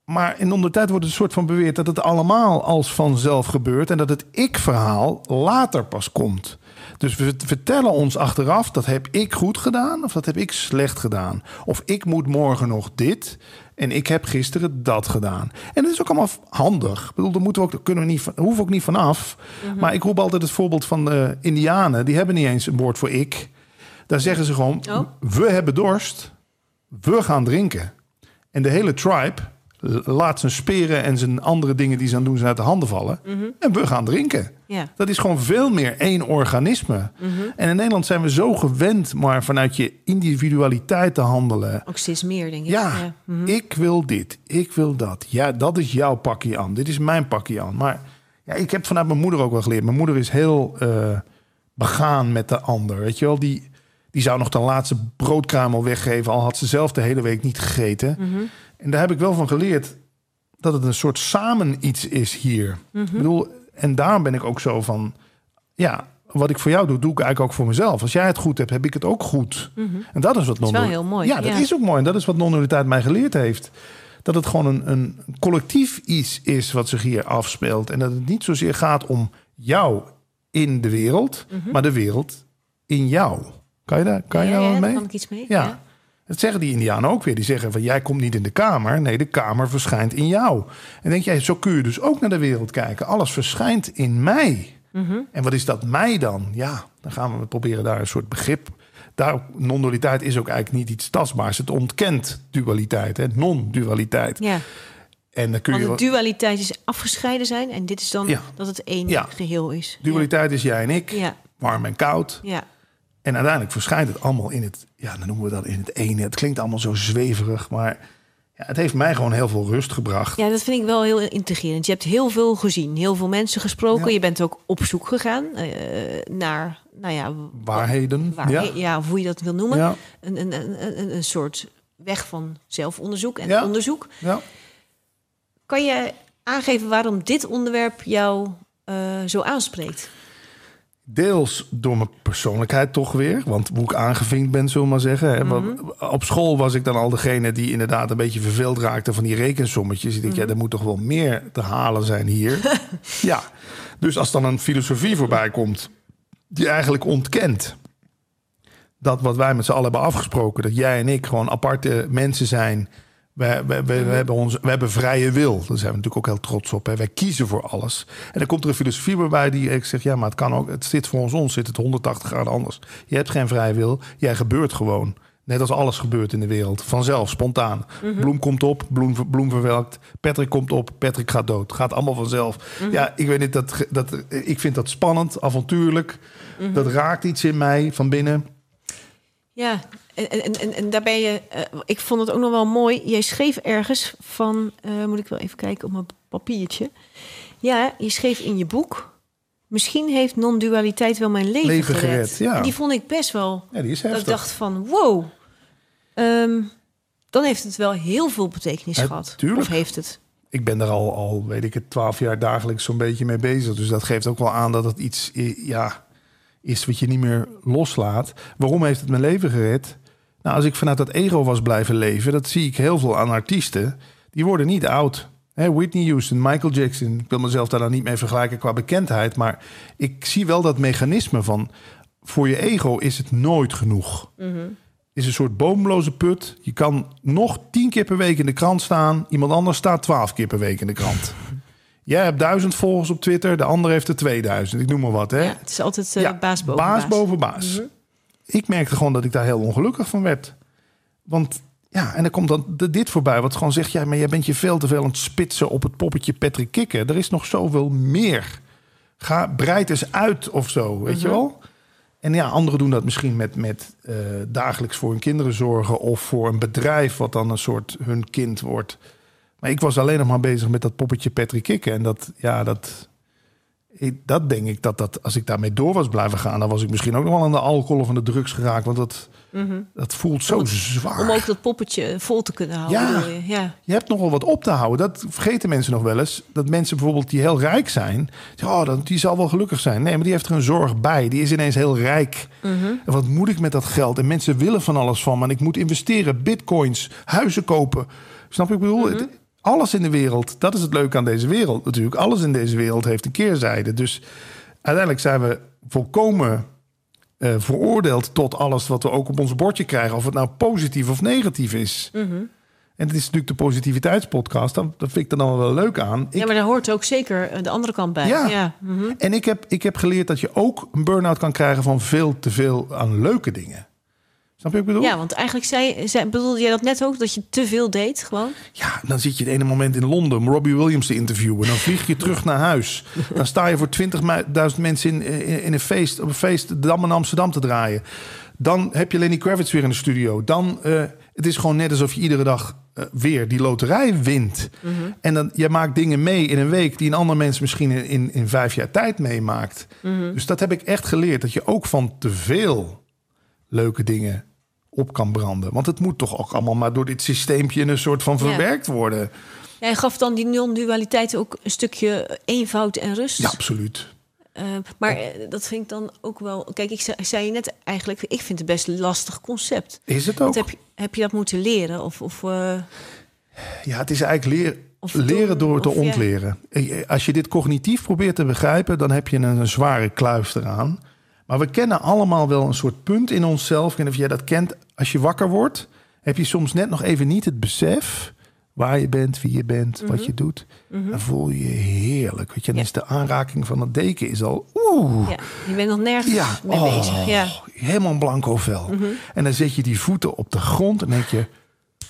Maar in onder de tijd wordt het een soort van beweerd dat het allemaal als vanzelf gebeurt en dat het ik-verhaal later pas komt. Dus we vertellen ons achteraf dat heb ik goed gedaan of dat heb ik slecht gedaan. Of ik moet morgen nog dit en ik heb gisteren dat gedaan. En dat is ook allemaal handig. Ik bedoel, daar moeten we ook, kunnen we niet, van- hoeven we ook niet vanaf. Maar ik roep altijd het voorbeeld van de Indianen. Die hebben niet eens een woord voor ik. Daar zeggen ze gewoon, Oh. we hebben dorst, we gaan drinken. En de hele tribe laat zijn speren en zijn andere dingen die ze aan doen zijn uit de handen vallen. En we gaan drinken. Dat is gewoon veel meer één organisme. En in Nederland zijn we zo gewend maar vanuit je individualiteit te handelen. Ook steeds meer, denk ik. Ja, Mhm. ik wil dit, ik wil dat. Ja, dat is jouw pakje aan. Dit is mijn pakje aan. Maar ja, ik heb vanuit mijn moeder ook wel geleerd. Mijn moeder is heel eh, begaan met de ander. Weet je wel, die, die zou nog de laatste broodkruimel weggeven... al had ze zelf de hele week niet gegeten. Mhm. En daar heb ik wel van geleerd dat het een soort samen iets is hier. Mhm. Ik bedoel, en daarom ben ik ook zo van... ja, wat ik voor jou doe, doe ik eigenlijk ook voor mezelf. Als jij het goed hebt, heb ik het ook goed. En dat is wat Mhm. is wel non- heel mooi, Ja, dat ja. is ook mooi. En dat is wat non-dualiteit mij geleerd heeft. Dat het gewoon een, een collectief iets is wat zich hier afspeelt. En dat het niet zozeer gaat om jou in de wereld, Mhm. maar de wereld in jou. Kan je daar, kan je ja, daar ja, mee? kan ik iets mee. Ja. Dat zeggen die Indianen ook weer. Die zeggen van jij komt niet in de kamer. Nee, de kamer verschijnt in jou. En denk jij, zo kun je dus ook naar de wereld kijken. Alles verschijnt in mij. Mhm. En wat is dat mij dan? Ja, dan gaan we proberen daar een soort begrip. Daar, non-dualiteit is ook eigenlijk niet iets tastbaars. Het ontkent dualiteit, hè? non-dualiteit. Ja, En dan kun want je. de dualiteit is afgescheiden zijn en dit is dan Ja. dat het één Ja. geheel is. Dualiteit is jij en ik, Ja, warm en koud. ja. En uiteindelijk verschijnt het allemaal in het, ja, dan noemen we dat in het ene. Het klinkt allemaal zo zweverig, maar ja, het heeft mij gewoon heel veel rust gebracht. ja, dat vind ik wel heel intrigerend. Je hebt heel veel gezien, heel veel mensen gesproken. Ja. Je bent ook op zoek gegaan eh, naar, nou ja, Waarheden. waar, ja. ja. of hoe je dat wil noemen. Ja, Een, een, een, een, een soort weg van zelfonderzoek en Ja. onderzoek. ja. Kan je aangeven waarom dit onderwerp jou eh, zo aanspreekt? Deels door mijn persoonlijkheid toch weer. Want hoe ik aangevinkt ben, zullen we maar zeggen. Hè. Want Op school was ik dan al degene die inderdaad een beetje verveeld raakte van die rekensommetjes. Ik denk, ja, er moet toch wel meer te halen zijn hier. ja, dus als dan een filosofie voorbij komt die eigenlijk ontkent dat wat wij met z'n allen hebben afgesproken, dat jij en ik gewoon aparte mensen zijn. We, we, we, we hebben ons, we hebben vrije wil. Daar zijn we natuurlijk ook heel trots op. Hè. Wij kiezen voor alles. En dan komt er een filosofie bij die ik zeg: ja, maar het kan ook. Het zit voor ons, ons zit het 180 graden anders. Je hebt geen vrije wil. Jij gebeurt gewoon. Net als alles gebeurt in de wereld. Vanzelf, spontaan. Bloem komt op, bloem, bloem verwelkt. Patrick komt op, Patrick gaat dood. Gaat allemaal vanzelf. Ja, ik weet niet, dat, dat, ik vind dat spannend, avontuurlijk. Dat raakt iets in mij van binnen. Ja, en, en, en, en daar ben je. eh, ik vond het ook nog wel mooi. Jij schreef ergens van. eh, moet ik wel even kijken op mijn papiertje. Ja, je schreef in je boek. Misschien heeft non-dualiteit wel mijn leven, Leven gered. gered, ja. Die vond ik best wel. Ja, die is Dat ik heftig. dacht van wow. Ehm, dan heeft het wel heel veel betekenis Ja, gehad. tuurlijk. Of heeft het? ik ben er al, al, weet ik het, twaalf jaar dagelijks zo'n beetje mee bezig. Dus dat geeft ook wel aan dat het iets ja, is wat je niet meer loslaat. Waarom heeft het mijn leven gered? Nou, als ik vanuit dat ego was blijven leven, dat zie ik heel veel aan artiesten. Die worden niet oud. Hè, Whitney Houston, Michael Jackson. Ik wil mezelf daar dan niet mee vergelijken qua bekendheid. Maar ik zie wel dat mechanisme van... voor je ego is het nooit genoeg is een soort boomloze put. Je kan nog tien keer per week in de krant staan. Iemand anders staat twaalf keer per week in de krant. Jij hebt duizend volgers op Twitter. De ander heeft er 2000. Ik noem maar wat. Hè? Ja, het is altijd eh, Ja, baas boven baas. baas. boven baas. Ik merkte gewoon dat ik daar heel ongelukkig van werd. Want ja, en dan komt dan dit voorbij. Wat gewoon zegt, ja, maar jij bent je veel te veel aan het spitsen op het poppetje Patrick Kikken. Er is nog zoveel meer. Ga, breid eens uit of zo, weet je wel? En ja, anderen doen dat misschien met, met eh, dagelijks voor hun kinderen zorgen... of voor een bedrijf wat dan een soort hun kind wordt. Maar ik was alleen nog maar bezig met dat poppetje Patrick Kikken. En dat, ja, dat... Dat denk ik dat, dat als ik daarmee door was blijven gaan... dan was ik misschien ook nog wel aan de alcohol of aan de drugs geraakt. Want dat, dat voelt zo zwaar. Mhm. Om ook dat poppetje vol te kunnen houden. Ja. je? ja. Je hebt nogal wat op te houden. Dat vergeten mensen nog wel eens. Dat mensen bijvoorbeeld die heel rijk zijn. Oh, dan- die zal wel gelukkig zijn. Nee, maar die heeft er een zorg bij. Die is ineens heel rijk. En wat moet ik met dat geld? En mensen willen van alles van me. En ik moet investeren, bitcoins, huizen kopen. Snap je? Ik bedoel, het- alles in de wereld. Dat is het leuke aan deze wereld natuurlijk. Alles in deze wereld heeft een keerzijde. Dus uiteindelijk zijn we volkomen eh, veroordeeld tot alles wat we ook op ons bordje krijgen. Of het nou positief of negatief is. En het is natuurlijk de positiviteitspodcast. Dat, dat vind ik er dan wel leuk aan. Ik, ja, maar daar hoort ook zeker eh, de andere kant bij. Ja. Ja. mhm. En ik heb, ik heb geleerd dat je ook een burn-out kan krijgen van veel te veel aan leuke dingen. Snap je wat ik bedoel? Ja, want eigenlijk zei, zei, bedoelde jij dat net ook, dat je te veel deed gewoon? Ja, dan zit je het ene moment in Londen om Robbie Williams te interviewen. Dan vlieg je terug naar huis. Dan sta je voor 20.000 mensen in, in, in een feest, op een feest de Dam in Amsterdam te draaien. Dan heb je Lenny Kravitz weer in de studio. Dan, eh, het is gewoon net alsof je iedere dag eh, weer die loterij wint. En dan, je maakt dingen mee in een week die een ander mens misschien in, in, in vijf jaar tijd meemaakt. Dus dat heb ik echt geleerd. Dat je ook van te veel leuke dingen op kan branden. Want het moet toch ook allemaal maar door dit systeempje een soort van Ja. verwerkt worden. Jij gaf dan die non-dualiteit ook een stukje eenvoud en rust. Ja, absoluut. Eh, maar eh, dat vind ik dan ook wel... Kijk, ik zei, zei je net eigenlijk, ik vind het best een lastig concept. Is het ook? Want heb, je- heb je dat moeten leren? Of, of eh, Ja, het is eigenlijk leer, Of leren door te ja. ontleren. Als je dit cognitief probeert te begrijpen, dan heb je een, een zware kluis eraan. Maar we kennen allemaal wel een soort punt in onszelf. Ik weet niet of jij dat kent. Als je wakker wordt, heb je soms net nog even niet het besef waar je bent, wie je bent, wat je doet. Dan voel je je heerlijk. Weet je, dan Ja. is de aanraking van het deken is al oeh. Ja, je bent nog nergens Ja, mee oh, bezig. Ja, helemaal een blanco vel. En dan zet je die voeten op de grond en denk je,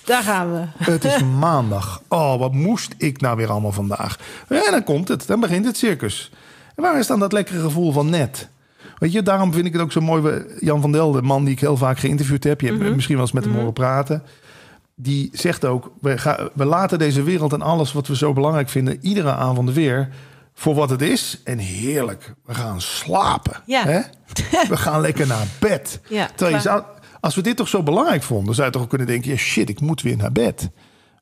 daar gaan we. het is maandag. Oh, wat moest ik nou weer allemaal vandaag? En dan komt het. Dan begint het circus. En waar is dan dat lekkere gevoel van net? Weet je, daarom vind ik het ook zo mooi. Jan van Del, de man die ik heel vaak geïnterviewd heb. Je hebt misschien wel eens met hem horen praten. Die zegt ook, we, gaan, we laten deze wereld en alles wat we zo belangrijk vinden... iedere avond weer voor wat het is. En heerlijk, we gaan slapen. Ja. Hè? We gaan lekker naar bed. Ja, Terwijl je zou, als we dit toch zo belangrijk vonden... zou je toch ook kunnen denken... Ja, shit, ik moet weer naar bed.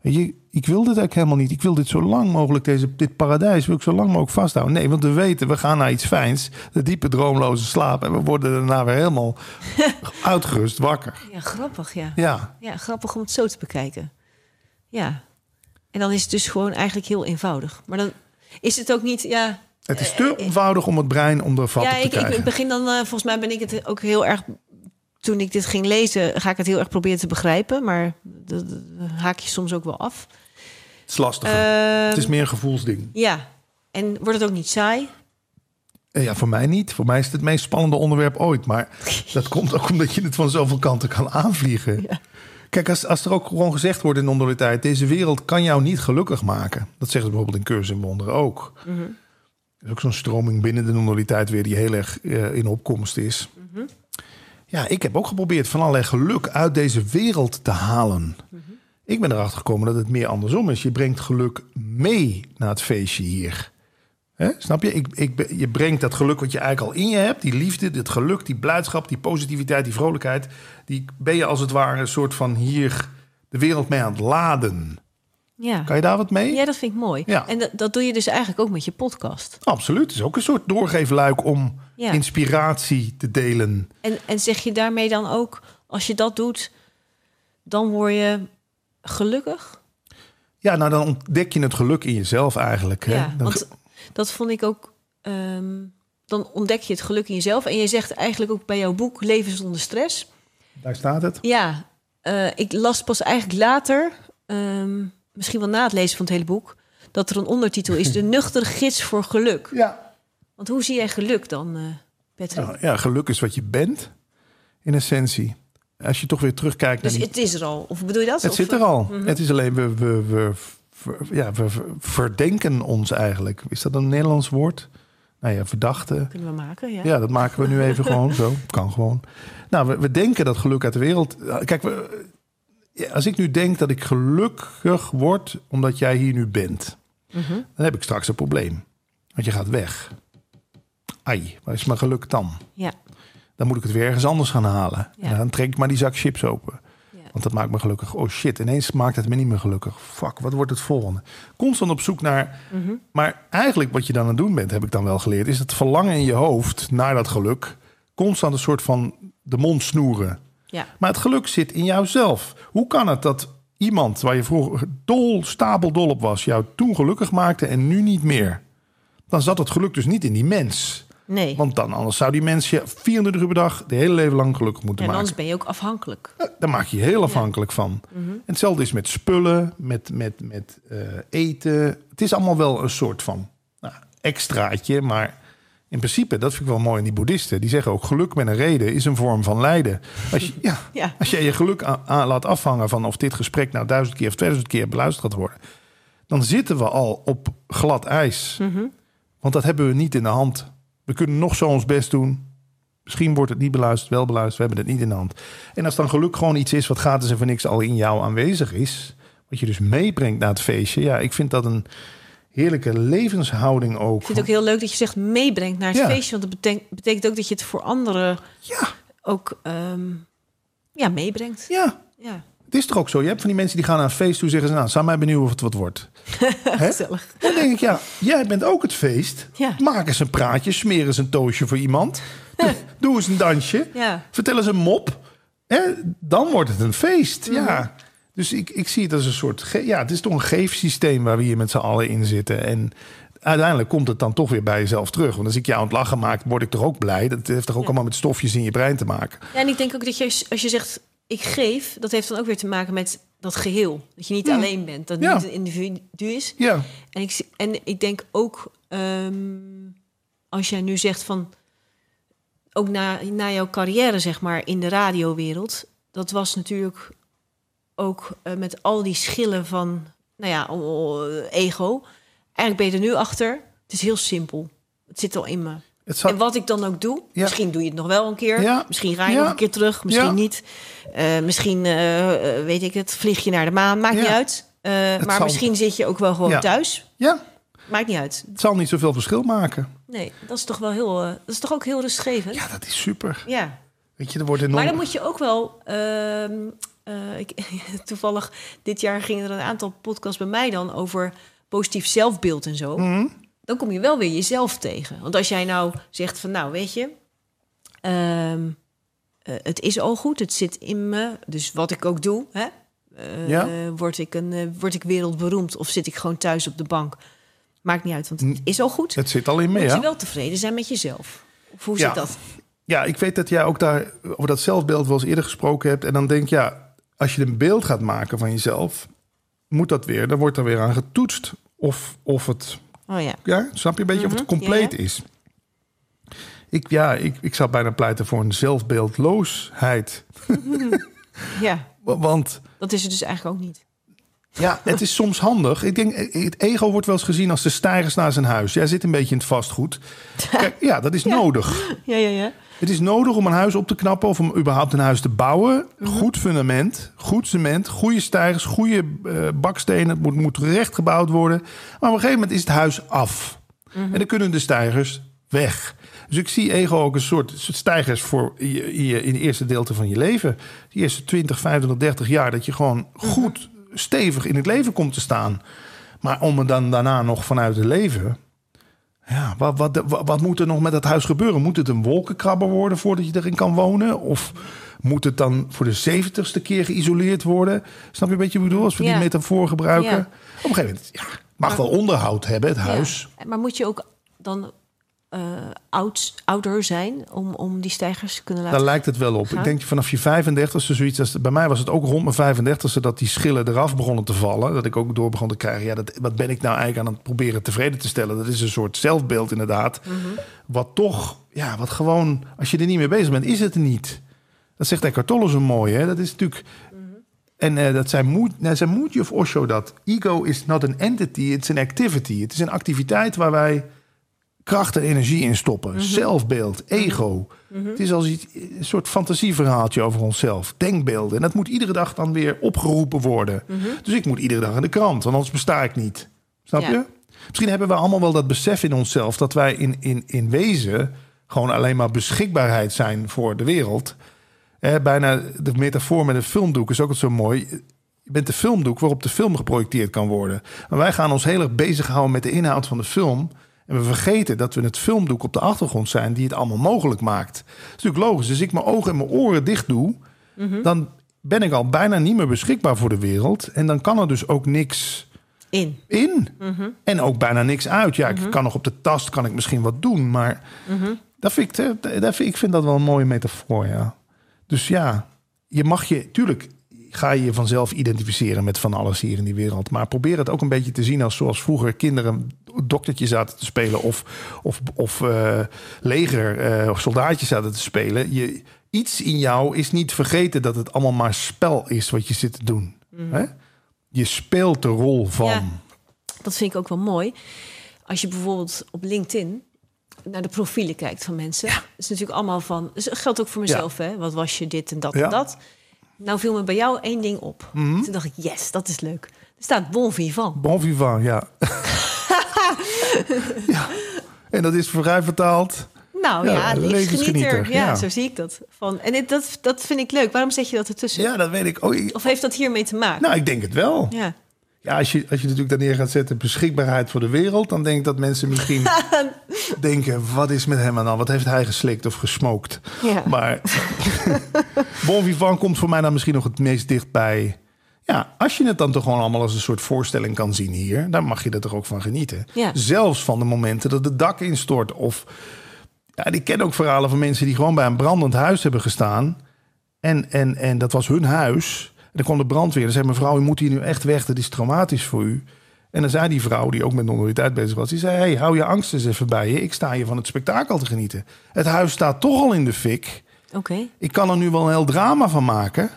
Weet je, ik wil dit eigenlijk helemaal niet. Ik wil dit zo lang mogelijk, deze, dit paradijs... wil ik zo lang mogelijk vasthouden. Nee, want we weten, we gaan naar iets fijns. De diepe droomloze slaap. En we worden daarna weer helemaal uitgerust wakker. Ja, grappig, ja. Ja, Ja, grappig om het zo te bekijken. Ja. En dan is het dus gewoon eigenlijk heel eenvoudig. Maar dan is het ook niet, ja... het is te eenvoudig om het brein om vat ja, te ik, krijgen. ik begin dan, eh, volgens mij ben ik het ook heel erg... Toen ik dit ging lezen, ga ik het heel erg proberen te begrijpen. Maar dat dat haak je soms ook wel af. Het is lastiger. Ehm, het is meer een gevoelsding. Ja. En wordt het ook niet saai? Eh, Ja, voor mij niet. Voor mij is het het meest spannende onderwerp ooit. Maar dat komt ook omdat je het van zoveel kanten kan aanvliegen. Kijk, als, als er ook gewoon gezegd wordt in non-dualiteit... deze wereld kan jou niet gelukkig maken. Dat zeggen ze bijvoorbeeld in Cursus en Wonderen ook. Mhm. Er is ook zo'n stroming binnen de non-dualiteit weer... die heel erg eh, in opkomst is. Mhm. Ja, ik heb ook geprobeerd van allerlei geluk uit deze wereld te halen. Mhm. Ik ben erachter gekomen dat het meer andersom is. Je brengt geluk mee naar het feestje hier. Snap je? Ik, ik, je brengt dat geluk wat je eigenlijk al in je hebt. Die liefde, dit geluk, die blijdschap, die positiviteit, die vrolijkheid. Die ben je als het ware een soort van hier de wereld mee aan het laden. Ja. Kan je daar wat mee? Ja, dat vind ik mooi. Ja. En dat, dat doe je dus eigenlijk ook met je podcast. Absoluut. Het is ook een soort doorgeefluik om Ja. inspiratie te delen. En, en zeg je daarmee dan ook, als je dat doet, dan word je gelukkig? Ja, nou dan ontdek je het geluk in jezelf eigenlijk. Hè? Ja, Dan- want dat vond ik ook. ehm, dan ontdek je het geluk in jezelf. En je zegt eigenlijk ook bij jouw boek Leven zonder stress. Daar staat het. Ja, eh, ik las pas eigenlijk later, ehm, misschien wel na het lezen van het hele boek, dat er een ondertitel is: De nuchtere gids voor geluk. Ja. Want hoe zie jij geluk dan, eh Patrick? Nou, ja, geluk is wat je bent, in essentie. Als je toch weer terugkijkt naar dus die het is er al. Of bedoel je dat? Het Of, zit er al. Het is alleen, we, we, we, ja, we ver- verdenken ons eigenlijk. Is dat een Nederlands woord? Nou ja, verdachte. Kunnen we maken, ja. Ja, dat maken we nu even gewoon zo. Kan gewoon. Nou, we, we denken dat geluk uit de wereld... Kijk, we, als ik nu denk dat ik gelukkig word omdat jij hier nu bent... Mhm. dan heb ik straks een probleem. Want je gaat weg. Ai, waar is mijn geluk dan? Ja. Dan moet ik het weer ergens anders gaan halen. Ja. En dan trek ik maar die zak chips open. Ja. Want dat maakt me gelukkig. Oh shit, ineens maakt het me niet meer gelukkig. Fuck, wat wordt het volgende? Constant op zoek naar... Mhm. Maar eigenlijk wat je dan aan het doen bent, heb ik dan wel geleerd... is het verlangen in je hoofd naar dat geluk... constant een soort van de mond snoeren. ja. Maar het geluk zit in jouzelf. Hoe kan het dat iemand waar je vroeger dol, stabeldol op was... jou toen gelukkig maakte en nu niet meer? Dan zat het geluk dus niet in die mens... Nee. Want dan anders zou die mens je 24 uur per dag de hele leven lang gelukkig moeten en maken. anders ben je ook afhankelijk. Daar maak je je heel afhankelijk van. En hetzelfde is met spullen, met, met, met eh, eten. Het is allemaal wel een soort van nou, extraatje. Maar in principe, dat vind ik wel mooi in die boeddhisten. Die zeggen ook geluk met een reden is een vorm van lijden. Als je, ja, Ja. als jij je geluk aan, aan laat afhangen van of dit gesprek nou duizend keer of tweeduizend keer beluisterd gaat worden. Dan zitten we al op glad ijs. Want dat hebben we niet in de hand. We kunnen nog zo ons best doen. Misschien wordt het niet beluisterd, wel beluisterd. We hebben het niet in de hand. En als dan geluk gewoon iets is wat gratis en voor niks al in jou aanwezig is. Wat je dus meebrengt naar het feestje. Ja, ik vind dat een heerlijke levenshouding ook. Ik vind het ook heel leuk dat je zegt meebrengt naar het Ja. feestje. Want dat betekent, betekent ook dat je het voor anderen Ja, ook ehm, ja, meebrengt. ja. Ja, Het is toch ook zo? Je hebt van die mensen die gaan naar een feest toe zeggen ze... nou, zou mij benieuwen of het wat wordt. Gezellig. Dan denk ik, ja, jij bent ook het feest. Ja. Maak eens een praatje, smeer eens een toosje voor iemand. Doe, doe eens een dansje. Ja. Vertel eens een mop. Hè? Dan wordt het een feest, Mhm. ja. Dus ik, ik zie het als een soort... Ja, het is toch een geefsysteem waar we hier met z'n allen in zitten. En uiteindelijk komt het dan toch weer bij jezelf terug. Want als ik jou aan het lachen maak, word ik toch ook blij. Dat heeft toch ook Ja. allemaal met stofjes in je brein te maken. Ja, en ik denk ook dat je, als je zegt ik geef, dat heeft dan ook weer te maken met dat geheel. Dat je niet alleen bent, dat het Ja. niet een individu is. Ja, En ik, en ik denk ook, ehm, als jij nu zegt van, ook na, na jouw carrière, zeg maar, in de radiowereld, dat was natuurlijk ook eh, met al die schillen van, nou ja, ego. Eigenlijk ben je er nu achter. Het is heel simpel. Het zit al in me. Zat, En wat ik dan ook doe, Ja. misschien doe je het nog wel een keer. Ja. Misschien ga je Ja. nog een keer terug, misschien niet. Eh, misschien, eh, eh, weet ik het, vlieg je naar de maan, maakt niet uit. Maar zal- misschien zit je ook wel gewoon thuis. ja, Maakt niet uit. het zal niet zoveel verschil maken. Nee, dat is toch wel heel, dat is toch ook heel rustgevend. Ja, dat is super. Ja. Weet je, er wordt enorm... Maar dan moet je ook wel. ehm, eh, ik, toevallig dit jaar gingen er een aantal podcasts bij mij dan over positief zelfbeeld en zo. Mhm. Dan kom je wel weer jezelf tegen. Want als jij nou zegt van, nou weet je, ehm, eh, het is al goed, het zit in me. Dus wat ik ook doe, hè, Ja. word, ik een, eh, word ik wereldberoemd of zit ik gewoon thuis op de bank? Maakt niet uit, want het is al goed. Het zit al in me, Moet ja. je wel tevreden zijn met jezelf. Of hoe Ja. zit dat? Ja, ik weet dat jij ook daar over dat zelfbeeld wel eens eerder gesproken hebt. En dan denk je, ja, als je een beeld gaat maken van jezelf, moet dat weer, dan wordt er weer aan getoetst. Of, of het, Oh ja. ja, snap je een beetje, of het Mhm, compleet is. Ik, ja, ik, ik zou bijna pleiten voor een zelfbeeldloosheid. ja, Wa- Want dat is het dus eigenlijk ook niet. ja, het is soms handig. Ik denk, eh, het ego wordt wel eens gezien als de stijgers naar zijn huis. Jij zit een beetje in het vastgoed. Kijk, ja, dat is nodig. Ja, ja, ja. Het is nodig om een huis op te knappen of om überhaupt een huis te bouwen. Mhm. Goed fundament, goed cement, goede stijgers, goede eh, bakstenen. Het moet, moet recht gebouwd worden. Maar op een gegeven moment is het huis af. Mhm. En dan kunnen de stijgers weg. Dus ik zie ego ook een soort, stijgers voor in, je, in, je, in het eerste deelte van je leven. Die eerste 20, 25, 30 jaar. Dat je gewoon Mhm. goed, stevig in het leven komt te staan. Maar om er dan daarna nog vanuit het leven... Ja, wat, wat, wat, moet er nog met dat huis gebeuren? Moet het een wolkenkrabber worden voordat je erin kan wonen? Of moet het dan voor de zeventigste keer geïsoleerd worden? Snap je een beetje wat ik bedoel? Als we Ja. die metafoor gebruiken. Ja. Op een gegeven moment, ja, mag wel onderhoud hebben, het huis. Ja. Maar moet je ook dan eh, oud, ouder zijn om, om die stijgers te kunnen laten Daar lijkt het wel op. gaan? Ik denk vanaf je 35ste zoiets. Als, bij mij was het ook rond mijn 35ste dat die schillen eraf begonnen te vallen. Dat ik ook door begon te krijgen. Ja, dat, wat ben ik nou eigenlijk aan het proberen tevreden te stellen? Dat is een soort zelfbeeld inderdaad. Mhm. Wat toch, ja, wat gewoon, als je er niet mee bezig bent, is het er niet. Dat zegt Eckhart Tolle zo mooi. Hè? Dat is natuurlijk. Mhm. En eh, dat zijn Moed, nee, zijn Moedje of Osho dat. Ego is not an entity, it's an activity. Het is een activiteit waar wij kracht en energie in stoppen. Mhm. Zelfbeeld, ego. Het is als iets, een soort fantasieverhaaltje over onszelf. Denkbeelden. En dat moet iedere dag dan weer opgeroepen worden. Dus ik moet iedere dag in de krant, want anders besta ik niet. Snap Ja. je? Misschien hebben we allemaal wel dat besef in onszelf... dat wij in, in, in wezen gewoon alleen maar beschikbaarheid zijn voor de wereld. Eh, bijna de metafoor met een filmdoek is ook het zo mooi. Je bent de filmdoek waarop de film geprojecteerd kan worden. Maar wij gaan ons heel erg bezighouden met de inhoud van de film... En we vergeten dat we het filmdoek op de achtergrond zijn die het allemaal mogelijk maakt. Dat is natuurlijk logisch. Als ik mijn ogen en mijn oren dicht doe, dan ben ik al bijna niet meer beschikbaar voor de wereld. En dan kan er dus ook niks in. in. En ook bijna niks uit. Ja, ik kan nog op de tast, kan ik misschien wat doen. Maar dat vind ik, dat vind, ik vind dat wel een mooie metafoor, ja. Dus ja, je mag je, tuurlijk ga je je vanzelf identificeren met van alles hier in die wereld. Maar probeer het ook een beetje te zien als zoals vroeger kinderen doktertje zaten te spelen of, of, of eh, leger eh, of soldaatjes zaten te spelen. Je, iets in jou is niet vergeten dat het allemaal maar spel is wat je zit te doen. Hè? Je speelt de rol van. Ja. Dat vind ik ook wel mooi. Als je bijvoorbeeld op LinkedIn naar de profielen kijkt van mensen. Dat is natuurlijk allemaal van... Dat geldt ook voor mezelf, hè. Wat was je dit en dat en dat. Nou viel me bij jou één ding op. Mhm. Toen dacht ik, yes, dat is leuk. Er staat bon vivant. Bon vivant, ja. ja. En dat is vrij vertaald. Nou Ja, ja, levensgenieter, levensgenieter. Ja, ja. zo zie ik dat. Van, en dit, dat, dat vind ik leuk. Waarom zet je dat ertussen? Ja, dat weet ik. Oh, ik- Of heeft dat hiermee te maken? nou, ik denk het wel. Ja. Ja, als je, als je natuurlijk daar neer gaat zetten beschikbaarheid voor de wereld, dan denk ik dat mensen misschien denken: wat is met hem aan dan? Wat heeft hij geslikt of gesmoked? Ja. Maar Bon Vivant komt voor mij dan misschien nog het meest dicht bij. Ja, als je het dan toch gewoon allemaal als een soort voorstelling kan zien hier, dan mag je er toch ook van genieten. Ja. Zelfs van de momenten dat het dak instort. Of ja, ik ken ook verhalen van mensen die gewoon bij een brandend huis hebben gestaan. En, en, en dat was hun huis. En dan kwam de brandweer. Dan zei mevrouw, u moet hier nu echt weg. Dat is traumatisch voor u. En dan zei die vrouw, die ook met non bezig was... die zei, hey, hou je angst eens even bij je. Ik sta hier van het spektakel te genieten. Het huis staat toch al in de fik. Oké. Ik kan er nu wel een heel drama van maken.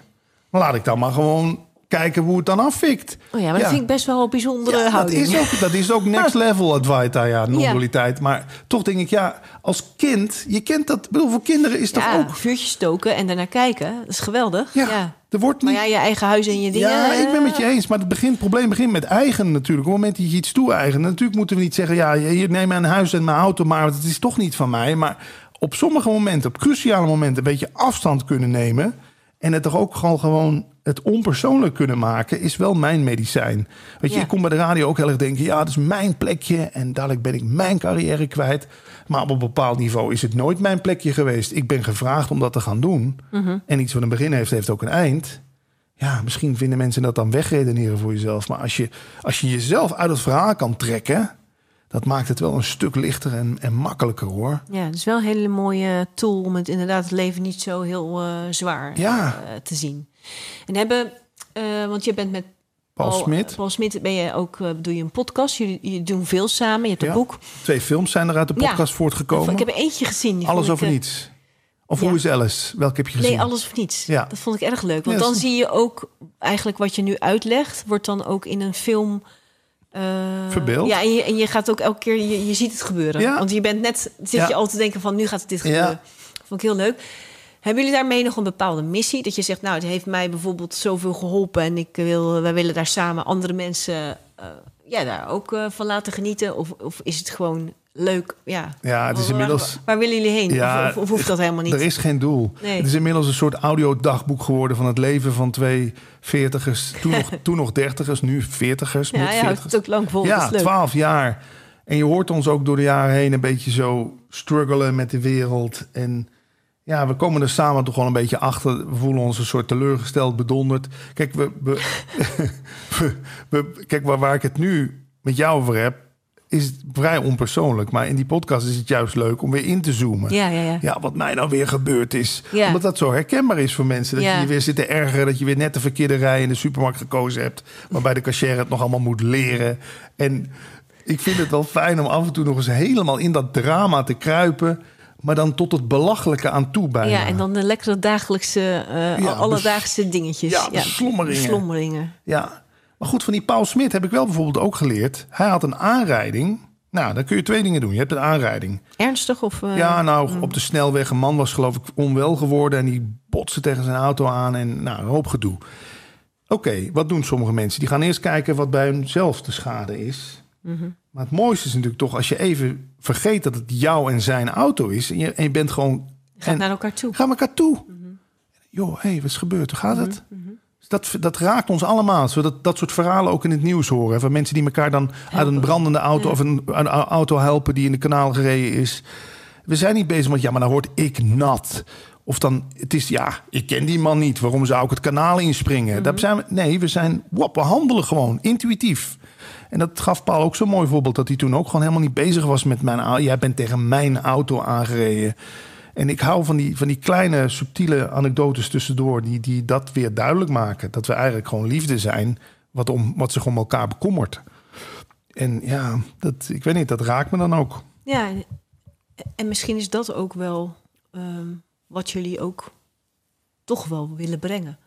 Maar laat ik dan maar gewoon kijken hoe het dan afvikt. Oh ja, maar dat vind ik best wel een bijzondere Ja, dat, houding. is ook, dat is ook next level Advaita, ja, non-dualiteit. Maar toch denk ik, ja, als kind, je kent dat, bedoel, voor kinderen is toch ja, ook... vuurtje stoken en daarna kijken. Dat is geweldig. Ja, Ja. er wordt Maar niet... ja, je eigen huis en je dingen. Ja, ik ben met je eens. Maar het, begint, het probleem begint met eigen natuurlijk. Op het moment dat je iets toe-eigent. Natuurlijk moeten we niet zeggen... ja, hier neem mijn huis en mijn auto... maar het is toch niet van mij. Maar op sommige momenten, op cruciale momenten... een beetje afstand kunnen nemen... en het toch ook gewoon, gewoon het onpersoonlijk kunnen maken... is wel mijn medicijn. Weet je, Ja. ik kom bij de radio ook heel erg denken... ja, dat is mijn plekje en dadelijk ben ik mijn carrière kwijt. Maar op een bepaald niveau is het nooit mijn plekje geweest. Ik ben gevraagd om dat te gaan doen. En iets wat een begin heeft, heeft ook een eind. Ja, misschien vinden mensen dat dan wegredeneren voor jezelf. Maar als je, als je jezelf uit het verhaal kan trekken, dat maakt het wel een stuk lichter en, en makkelijker hoor. Ja, het is wel een hele mooie tool om het inderdaad het leven niet zo heel eh, zwaar Ja. eh, te zien. En hebben, eh, want je bent met Paul Smit. Paul Smit ben je ook, eh, doe je een podcast. Jullie, jullie doen veel samen. Je hebt een Ja. boek. Twee films zijn er uit de Ja. podcast voortgekomen. Ik heb er eentje gezien. Alles over ik, eh, niets. Of ja. hoe is Alice? Welke heb je gezien? Nee, alles of niets. Ja. Dat vond ik erg leuk. Want Ja, dan zie je ook eigenlijk wat je nu uitlegt, wordt dan ook in een film. eh, Verbeeld. Ja, en je, en je gaat ook elke keer, je, je ziet het gebeuren. Ja. Want je bent net, zit Ja. je al te denken van nu gaat dit Ja. gebeuren. Vond ik heel leuk. Hebben jullie daarmee nog een bepaalde missie? Dat je zegt, nou, het heeft mij bijvoorbeeld zoveel geholpen en ik wil, wij willen daar samen andere mensen eh, ja, daar ook eh, van laten genieten? Of, of is het gewoon leuk? Ja, Ja, het is inmiddels... Waar, willen jullie heen? Ja, of, hoeft dat helemaal niet? Er is geen doel. Nee. Het is inmiddels een soort audiodagboek geworden van het leven van twee veertigers. Toen nog, toen nog dertigers, nu veertigers, ja, houdt het ook lang vol. Ja, twaalf jaar. En je hoort ons ook door de jaren heen een beetje zo struggelen met de wereld. En ja, we komen er samen toch wel een beetje achter. We voelen ons een soort teleurgesteld, bedonderd. Kijk, we, we, kijk waar, waar ik het nu met jou over heb, is het vrij onpersoonlijk. Maar in die podcast is het juist leuk om weer in te zoomen. Ja, ja, ja. Ja, wat mij nou weer gebeurd is. Ja. Omdat dat zo herkenbaar is voor mensen. Dat Ja. je je weer zit te ergeren. Dat je weer net de verkeerde rij in de supermarkt gekozen hebt. Waarbij de cashier het nog allemaal moet leren. En ik vind het wel fijn om af en toe nog eens helemaal in dat drama te kruipen. Maar dan tot het belachelijke aan toe bijna. Ja, en dan de lekkere dagelijkse, Ja, alledaagse dingetjes. ja, beslommeringen. beslommeringen. Ja, maar goed, van die Paul Smit heb ik wel bijvoorbeeld ook geleerd. Hij had een aanrijding. Nou, dan kun je twee dingen doen. Je hebt een aanrijding. Ernstig of... eh, Ja, nou, op de snelweg. Een man was geloof ik onwel geworden... en die botste tegen zijn auto aan en nou, een hoop gedoe. Oké, wat doen sommige mensen? Die gaan eerst kijken wat bij hunzelf de schade is. Mhm. Maar het mooiste is natuurlijk toch... als je even vergeet dat het jou en zijn auto is... en je, en je bent gewoon... En, naar elkaar toe. Ga elkaar toe. Mhm. Joh, hé, hey, wat is gebeurd? Hoe gaat het? Dus Dat, dat raakt ons allemaal. Zodat dat soort verhalen ook in het nieuws horen. Van mensen die elkaar dan uit een brandende auto... of een, een auto helpen die in de kanaal gereden is. We zijn niet bezig met... ja, maar dan word ik nat. Of dan, het is, ja, ik ken die man niet. Waarom zou ik het kanaal inspringen? Dat zijn we, nee, we zijn, wop, we handelen gewoon, intuïtief. En dat gaf Paul ook zo'n mooi voorbeeld... dat hij toen ook gewoon helemaal niet bezig was met mijn... au- Jij bent tegen mijn auto aangereden. En ik hou van die, van die kleine, subtiele anekdotes tussendoor... Die, die dat weer duidelijk maken. Dat we eigenlijk gewoon liefde zijn... wat, om, wat zich om elkaar bekommert. En ja, dat, ik weet niet, dat raakt me dan ook. Ja, en, en misschien is dat ook wel ehm, wat jullie ook toch wel willen brengen.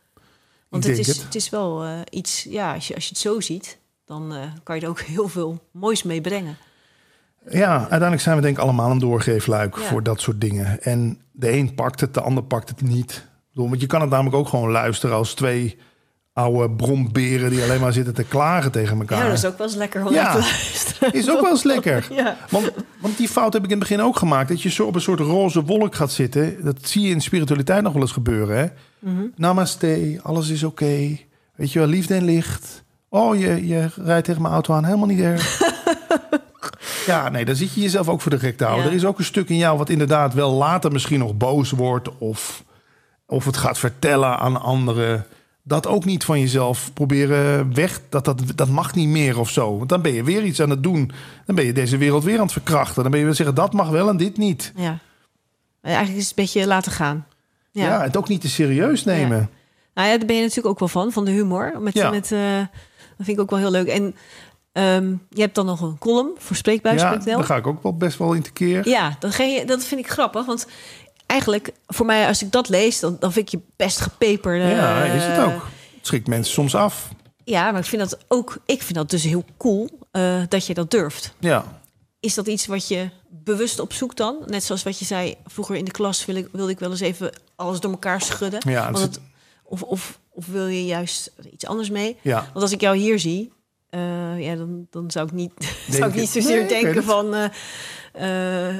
Want het is, het. het is wel eh, iets, ja, als je, als je het zo ziet, dan eh, kan je er ook heel veel moois mee brengen. Ja, uiteindelijk zijn we denk ik allemaal een doorgeefluik Ja. voor dat soort dingen. En de een pakt het, de ander pakt het niet. Bedoel, Want je kan het namelijk ook gewoon luisteren als twee oude bromberen... die alleen maar zitten te klagen tegen elkaar. Ja, dat is ook wel eens lekker om Ja. te luisteren. Is ook wel eens lekker. Ja. Want, want die fout heb ik in het begin ook gemaakt. Dat je zo op een soort roze wolk gaat zitten. Dat zie je in spiritualiteit nog wel eens gebeuren. Hè? Mhm. Namaste, alles is oké. Weet je wel, liefde en licht. Oh, je, je rijdt tegen mijn auto aan, helemaal niet erg. ja, nee, dan zit je jezelf ook voor de gek te houden. Ja. Er is ook een stuk in jou wat inderdaad wel later misschien nog boos wordt... of, of het gaat vertellen aan anderen. dat ook niet van jezelf proberen weg. Dat, dat, dat mag niet meer of zo. Want dan ben je weer iets aan het doen. Dan ben je deze wereld weer aan het verkrachten. Dan ben je weer zeggen dat mag wel en dit niet. Ja. Eigenlijk is het een beetje laten gaan. Ja, Ja. het ook niet te serieus nemen. Nou ja, daar ben je natuurlijk ook wel van, van de humor. Met, Ja. met, eh, dat vind ik ook wel heel leuk. En ehm, je hebt dan nog een column voor Ja, Spreekbuis.nl. daar ga ik ook wel best wel in te keer. Ja, dat, ga je, dat vind ik grappig. Want eigenlijk, voor mij, als ik dat lees, dan, dan vind ik je best gepeperde. Ja, is het ook. Het schrikt mensen soms af. Ja, maar ik vind dat ook, ik vind dat dus heel cool eh, dat je dat durft. Ja, Is dat iets wat je bewust opzoekt dan? Net zoals wat je zei, vroeger in de klas wil ik, wilde ik wel eens even alles door elkaar schudden. Ja, Want het- of, of, of wil je juist iets anders mee? ja. Want als ik jou hier zie, eh, ja, dan, dan zou ik niet, zou ik niet zozeer Nee, denken van. eh, eh,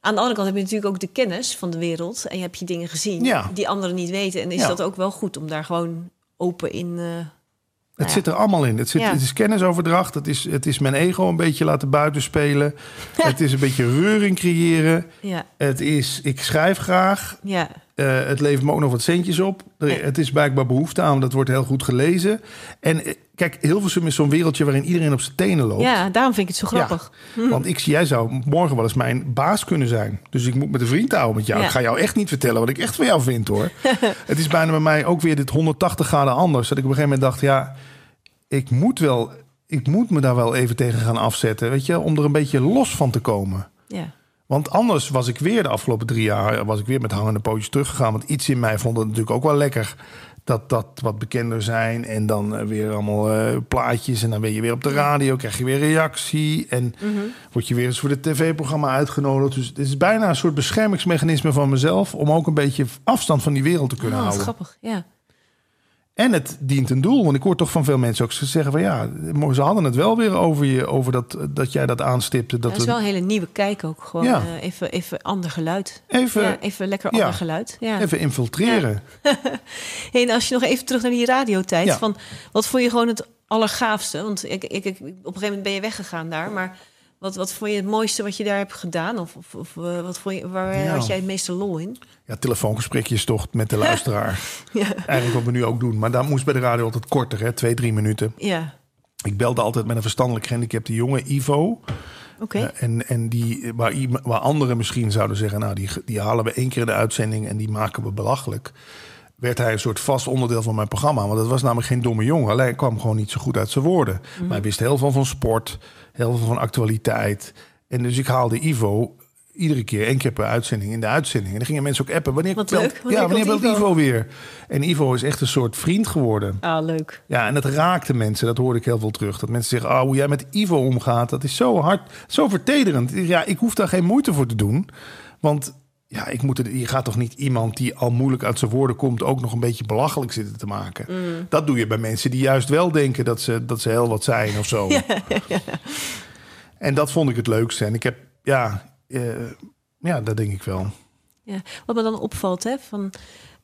aan de andere kant heb je natuurlijk ook de kennis van de wereld en je hebt je dingen gezien Ja. die anderen niet weten. En is Ja. dat ook wel goed om daar gewoon open in. Het ja. zit er allemaal in. Het, zit, Ja. het is kennisoverdracht. Het is, het is mijn ego een beetje laten buitenspelen. het is een beetje reuring creëren. ja, Het is, ik schrijf graag. ja, Eh, het levert me ook nog wat centjes op. Het is blijkbaar behoefte aan. Dat wordt heel goed gelezen. En eh, kijk, Hilversum is zo'n wereldje waarin iedereen op zijn tenen loopt. ja, daarom vind ik het zo grappig. Want ik, jij zou morgen wel eens mijn baas kunnen zijn. Dus ik moet met een vriend houden met jou. Ja. Ik ga jou echt niet vertellen wat ik echt van jou vind hoor. het is bijna bij mij ook weer dit 180 graden anders. Dat ik op een gegeven moment dacht, ja, ik moet wel, ik moet me daar wel even tegen gaan afzetten. Weet je, om er een beetje los van te komen. Ja, Want anders was ik weer de afgelopen drie jaar was ik weer met hangende pootjes teruggegaan. Want iets in mij vond het natuurlijk ook wel lekker. Dat dat wat bekender zijn. En dan eh, weer allemaal eh, plaatjes. En dan ben je weer op de radio. Krijg je weer reactie. En word je weer eens voor het tv-programma uitgenodigd. Dus het is bijna een soort beschermingsmechanisme van mezelf. Om ook een beetje afstand van die wereld te kunnen oh, houden. grappig. Ja. En het dient een doel. Want ik hoor toch van veel mensen ook zeggen van ja, ze hadden het wel weer over je. Over dat, dat jij dat aanstipte. Dat Dat is we wel een hele nieuwe kijk ook. Gewoon Ja. eh, even, even ander geluid. even, ja, even lekker ja. ander geluid. Ja. even infiltreren. Hey, en als je nog even terug naar die radiotijd. Van, wat vond je gewoon het allergaafste? Want ik, ik, ik, op een gegeven moment ben je weggegaan daar. Maar wat, wat vond je het mooiste wat je daar hebt gedaan? Of, of, of eh, wat vond je, waar Ja. had jij het meeste lol in? Ja, telefoongesprekjes toch met de luisteraar. Ja. Eigenlijk wat we nu ook doen. Maar daar moest bij de radio altijd korter, hè? twee, drie minuten. Ja, Ik belde altijd met een verstandelijk gehandicapte jongen, Ivo. oké. Eh, en en die, waar, waar anderen misschien zouden zeggen... nou, die, die halen we één keer de uitzending en die maken we belachelijk... werd hij een soort vast onderdeel van mijn programma. Want het was namelijk geen domme jongen. Alleen hij kwam gewoon niet zo goed uit zijn woorden. Maar hij wist heel veel van sport, heel veel van actualiteit. En dus ik haalde Ivo iedere keer, één keer per uitzending, in de uitzending. En dan gingen mensen ook appen. Wanneer Wat belt- leuk. Wanneer ja, wanneer belt Ivo? Ivo weer? En Ivo is echt een soort vriend geworden. Ah, leuk. Ja, en dat raakte mensen. Dat hoorde ik heel veel terug. Dat mensen zeggen, oh, hoe jij met Ivo omgaat, dat is zo hard, zo vertederend. Ja, ik hoef daar geen moeite voor te doen. Want ja, ik moet er, je gaat toch niet iemand die al moeilijk uit zijn woorden komt... ook nog een beetje belachelijk zitten te maken. Dat doe je bij mensen die juist wel denken dat ze, dat ze heel wat zijn of zo. En dat vond ik het leukste. En ik heb, ja, eh, ja dat denk ik wel. Ja. Wat me dan opvalt, hè, van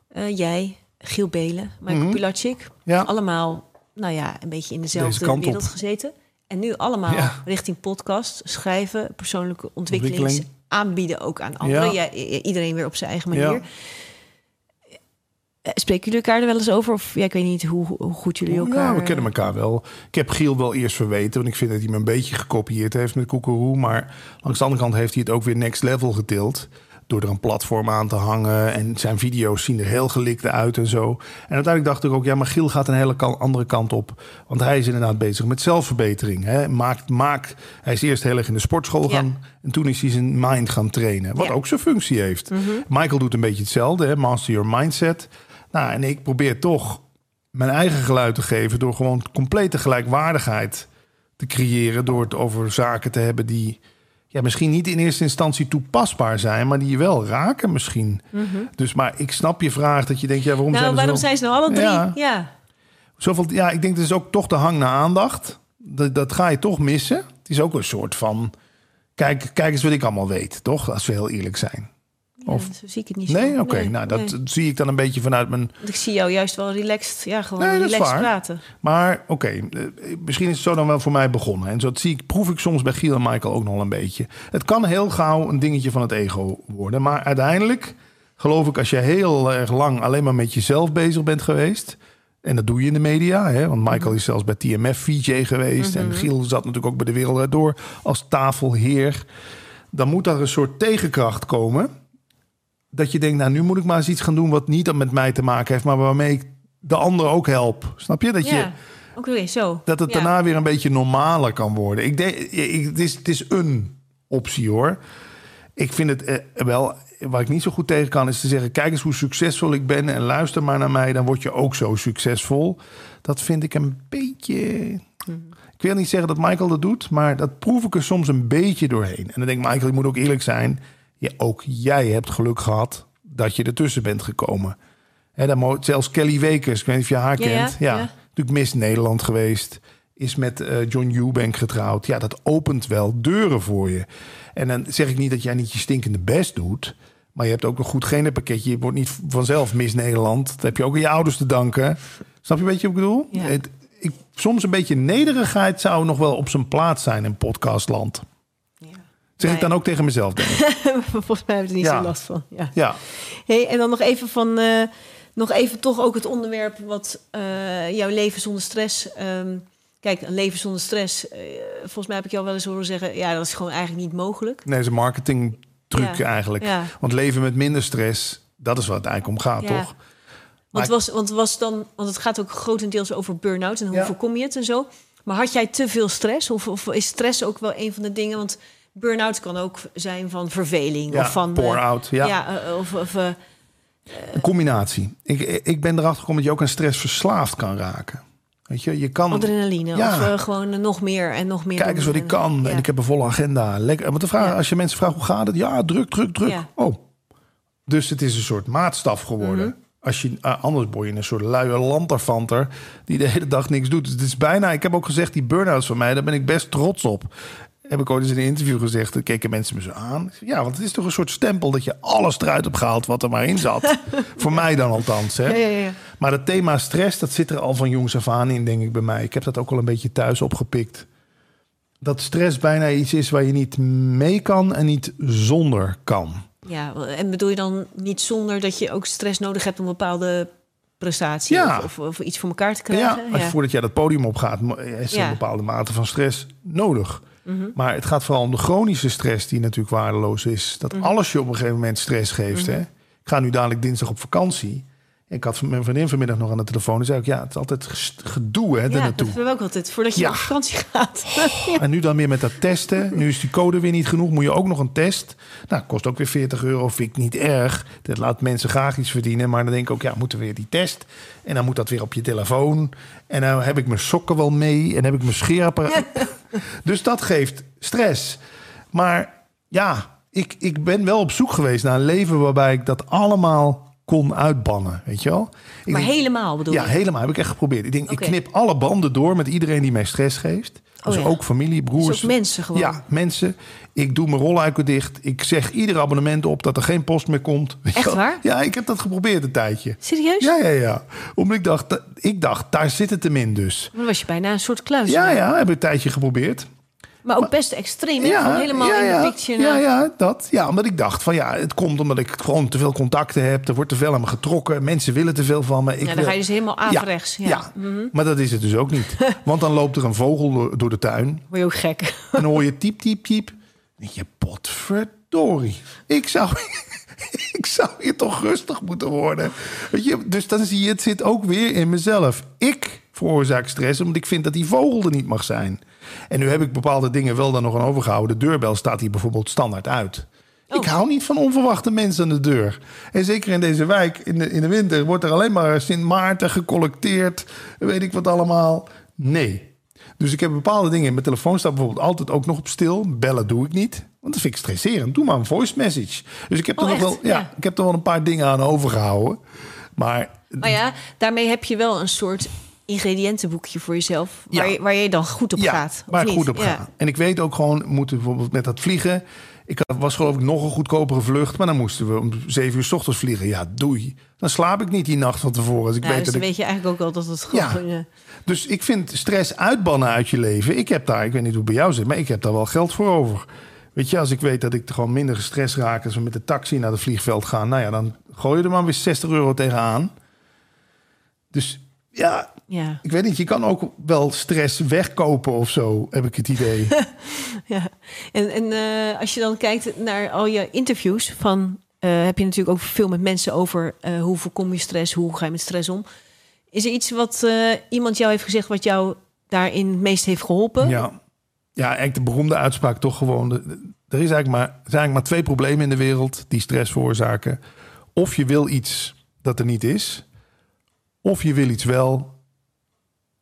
eh, jij, Giel Belen, Michael Mhm. Pilacic... Ja. allemaal, nou ja, een beetje in dezelfde op. wereld gezeten. En nu allemaal richting podcast, schrijven, persoonlijke ontwikkeling, Ontwikkeling. Aanbieden ook aan anderen. Ja. Iedereen weer op zijn eigen manier. Ja. Eh, Spreken jullie elkaar er wel eens over? Of ja, ik weet niet hoe, hoe goed jullie elkaar... Ja, we kennen elkaar wel. Ik heb Giel wel eerst verweten, want ik vind dat hij me een beetje gekopieerd heeft met Koekeroe. Maar langs de andere kant heeft hij het ook weer next level getild. Door er een platform aan te hangen. En zijn video's zien er heel gelikt uit en zo. En uiteindelijk dacht ik ook, ja, maar Giel gaat een hele andere kant op. Want hij is inderdaad bezig met zelfverbetering. Hè. Maakt, maakt, hij is eerst heel erg in de sportschool Ja. gaan. En toen is hij zijn mind gaan trainen. Wat Ja. ook zijn functie heeft. Michael doet een beetje hetzelfde. Hè. Master your mindset. Nou, en ik probeer toch mijn eigen geluid te geven door gewoon complete gelijkwaardigheid te creëren. Door het over zaken te hebben die ja, misschien niet in eerste instantie toepasbaar zijn, maar die je wel raken misschien. Dus maar ik snap je vraag dat je denkt, ja, waarom Nou, zijn waarom zijn ze nou alle drie? Ja. Ja. zoveel? Ja, ik denk dat is ook toch de hang naar aandacht. Dat, dat ga je toch missen. Het is ook een soort van, kijk, kijk eens wat ik allemaal weet, toch? Als we heel eerlijk zijn. Of- Ja, zo zie ik het niet zo. Nee, oké. Nee, nou, dat nee. zie ik dan een beetje vanuit mijn Ik zie jou juist wel relaxed, ja, gewoon Nee, relaxed praten. Maar oké, eh, misschien is het zo dan wel voor mij begonnen. En zo zie ik, proef ik soms bij Giel en Michael ook nog een beetje. Het kan heel gauw een dingetje van het ego worden. Maar uiteindelijk geloof ik, als je heel erg lang alleen maar met jezelf bezig bent geweest. En dat doe je in de media, hè? want Michael is zelfs bij TMF VJ geweest. En Giel zat natuurlijk ook bij de Wereld Door als tafelheer. Dan moet daar een soort tegenkracht komen. Dat je denkt, nou nu moet ik maar eens iets gaan doen wat niet met mij te maken heeft, maar waarmee ik de ander ook help. Snap je? Dat je Ja, oké, zo. dat het Ja. daarna weer een beetje normaler kan worden. Ik denk, ik, het, is, het is een optie hoor. Ik vind het eh, wel, waar ik niet zo goed tegen kan, is te zeggen: kijk eens hoe succesvol ik ben en luister maar naar mij, dan word je ook zo succesvol. Dat vind ik een beetje. Ik wil niet zeggen dat Michael dat doet, maar dat proef ik er soms een beetje doorheen. En dan denk ik, Michael, je moet ook eerlijk zijn. Ja, ook jij hebt geluk gehad dat je ertussen bent gekomen. Hè, dan zelfs Kelly Wekers, ik weet niet of je haar Ja, kent. Ja, ja. natuurlijk Miss Nederland geweest. Is met eh, John Eubank getrouwd. Ja, dat opent wel deuren voor je. En dan zeg ik niet dat jij niet je stinkende best doet. Maar je hebt ook een goed genenpakketje. Je wordt niet vanzelf Miss Nederland. Dat heb je ook aan je ouders te danken. Snap je een beetje wat ik bedoel? Ja. Het, ik, soms een beetje nederigheid zou nog wel op zijn plaats zijn in podcastland. Zeg ik dan ook tegen mezelf, denk ik. Volgens mij hebben er niet Ja. zo last van. Ja. Ja, Hey, en dan nog even van, eh, nog even toch ook het onderwerp wat eh, jouw leven zonder stress. ehm, kijk, een leven zonder stress. eh, volgens mij heb ik jou wel eens horen zeggen, ja, dat is gewoon eigenlijk niet mogelijk. nee, is een marketing truc Ja. eigenlijk. Want leven met minder stress, dat is wat het eigenlijk om gaat, Ja. toch? Want, was, want was dan, want het gaat ook grotendeels over burn-out en hoe voorkom je het en zo. Maar had jij te veel stress? Of, of is stress ook wel een van de dingen? Want burn-out kan ook zijn van verveling Ja, of van eh, out. Ja. ja, eh, of, of eh, Een combinatie. Ik, ik ben erachter gekomen dat je ook aan stress verslaafd kan raken. Weet je, je kan... adrenaline Ja. of eh, gewoon eh, nog meer en nog meer. Kijk eens wat ik kan. ja. En ik heb een volle agenda. Lekker. Want de vraag, Ja. als je mensen vraagt hoe gaat het? Ja, druk, druk, druk. Oh. Dus het is een soort maatstaf geworden. Mhm. Als je, anders word je een soort luie lanterfanter die de hele dag niks doet. Dus het is bijna, ik heb ook gezegd, die burn-outs van mij, daar ben ik best trots op. Heb ik ooit eens in een interview gezegd, dan keken mensen me zo aan. Ja, want het is toch een soort stempel dat je alles eruit hebt gehaald wat er maar in zat. Voor mij dan althans. Hè? Ja, ja, ja. Maar het thema stress, dat zit er al van jongs af aan in, denk ik, bij mij. Ik heb dat ook al een beetje thuis opgepikt. Dat stress bijna iets is waar je niet mee kan en niet zonder kan. Ja, en bedoel je dan niet zonder dat je ook stress nodig hebt om een bepaalde prestatie Ja. of, of, of iets voor elkaar te krijgen? Ja, als je, voordat jij dat podium opgaat, is er Ja. een bepaalde mate van stress nodig. Mhm. Maar het gaat vooral om de chronische stress die natuurlijk waardeloos is. Dat Mhm. alles je op een gegeven moment stress geeft. hè? Ik ga nu dadelijk dinsdag op vakantie. Ik had mijn vriendin vanmiddag nog aan de telefoon. En zei ik, ja, het is altijd gedoe hè, Ja, daar dat hebben we ook altijd, voordat je Ja. op vakantie gaat. En nu dan weer met dat testen. Nu is die code weer niet genoeg. Moet je ook nog een test. Nou, kost ook weer 40 euro. Vind ik niet erg. Dat laat mensen graag iets verdienen. Maar dan denk ik ook, ja, moeten we weer die test. En dan moet dat weer op je telefoon. En dan heb ik mijn sokken wel mee. En heb ik mijn scheerapparaat. dus dat geeft stress. Maar ja, ik, ik ben wel op zoek geweest naar een leven waarbij ik dat allemaal kon uitbannen. Weet je wel? Ik maar denk- helemaal bedoel ja, je? helemaal. Heb ik echt geprobeerd. Ik denk, ik knip alle banden door met iedereen die mij stress geeft. Dus Oh ja. ook familie, broers. Dus ook mensen gewoon. Ja, mensen. Ik doe mijn rolluiken dicht. Ik zeg ieder abonnement op dat er geen post meer komt. Echt waar? Ja, ik heb dat geprobeerd een tijdje. Serieus? Ja, ja, ja. Omdat ik dacht, ik dacht, daar zit het hem in dus. Dan was je bijna een soort kluis. Ja, ja, heb ik een tijdje geprobeerd. Maar ook best extreem. Gewoon helemaal ja, in ja. de picture. Ja, naar- ja, dat. Ja, omdat ik dacht van ja, het komt omdat ik gewoon te veel contacten heb. Er wordt te veel aan me getrokken. Mensen willen te veel van me. Ik Ja, dan wil- ga je dus helemaal averechts. Ja. Ja, Mhm. maar dat is het dus ook niet. Want dan loopt er een vogel door- door de tuin. Word je ook gek. En dan hoor je typ, typ, typ. Je, potverdorie. Ik zou, ik zou hier toch rustig moeten worden. Weet je, dus dan zie je, het zit ook weer in mezelf. Ik veroorzaak stress omdat ik vind dat die vogel er niet mag zijn. En nu heb ik bepaalde dingen wel dan nog aan overgehouden. De deurbel staat hier bijvoorbeeld standaard uit. Ik Oh. hou niet van onverwachte mensen aan de deur. En zeker in deze wijk, in de, in de winter, wordt er alleen maar Sint Maarten gecollecteerd. Weet ik wat allemaal. Nee. Dus ik heb bepaalde dingen. Mijn telefoon staat bijvoorbeeld altijd ook nog op stil. Bellen doe ik niet. Want dat vind ik stresserend. Doe maar een voice message. Dus ik heb er Oh, nog echt? wel, ja, Ja. ik heb er wel een paar dingen aan overgehouden. Maar Maar ja, daarmee heb je wel een soort ingrediëntenboekje voor jezelf. Waar, Ja. je, waar je dan goed op ja, gaat. waar ik niet? goed op Ja. ga. En ik weet ook gewoon, moeten bijvoorbeeld met dat vliegen. Ik had- was geloof ik nog een goedkopere vlucht. Maar dan moesten we om zeven uur s ochtends vliegen. Ja, doei. Dan slaap ik niet die nacht van tevoren. Als ik Ja, weet dus dat dan ik weet je eigenlijk ook al dat het Ja. gewoon... eh, Dus ik vind stress uitbannen uit je leven. Ik heb daar, ik weet niet hoe het bij jou zit, maar ik heb daar wel geld voor over. Weet je, als ik weet dat ik gewoon minder gestrest raak als we met de taxi naar het vliegveld gaan, nou ja, dan gooi je er maar weer 60 euro tegenaan. Dus ja, Ja. ik weet niet, je kan ook wel stress wegkopen of zo, heb ik het idee. ja. En, en eh, als je dan kijkt naar al je interviews van... eh, heb je natuurlijk ook veel met mensen over eh, hoe voorkom je stress, hoe ga je met stress om. Is er iets wat iemand jou heeft gezegd wat jou daarin het meest heeft geholpen? Ja, ja eigenlijk de beroemde uitspraak toch gewoon. de- de- Er is eigenlijk maar, zijn eigenlijk maar twee problemen in de wereld die stress veroorzaken. Of je wil iets dat er niet is, of je wil iets wel.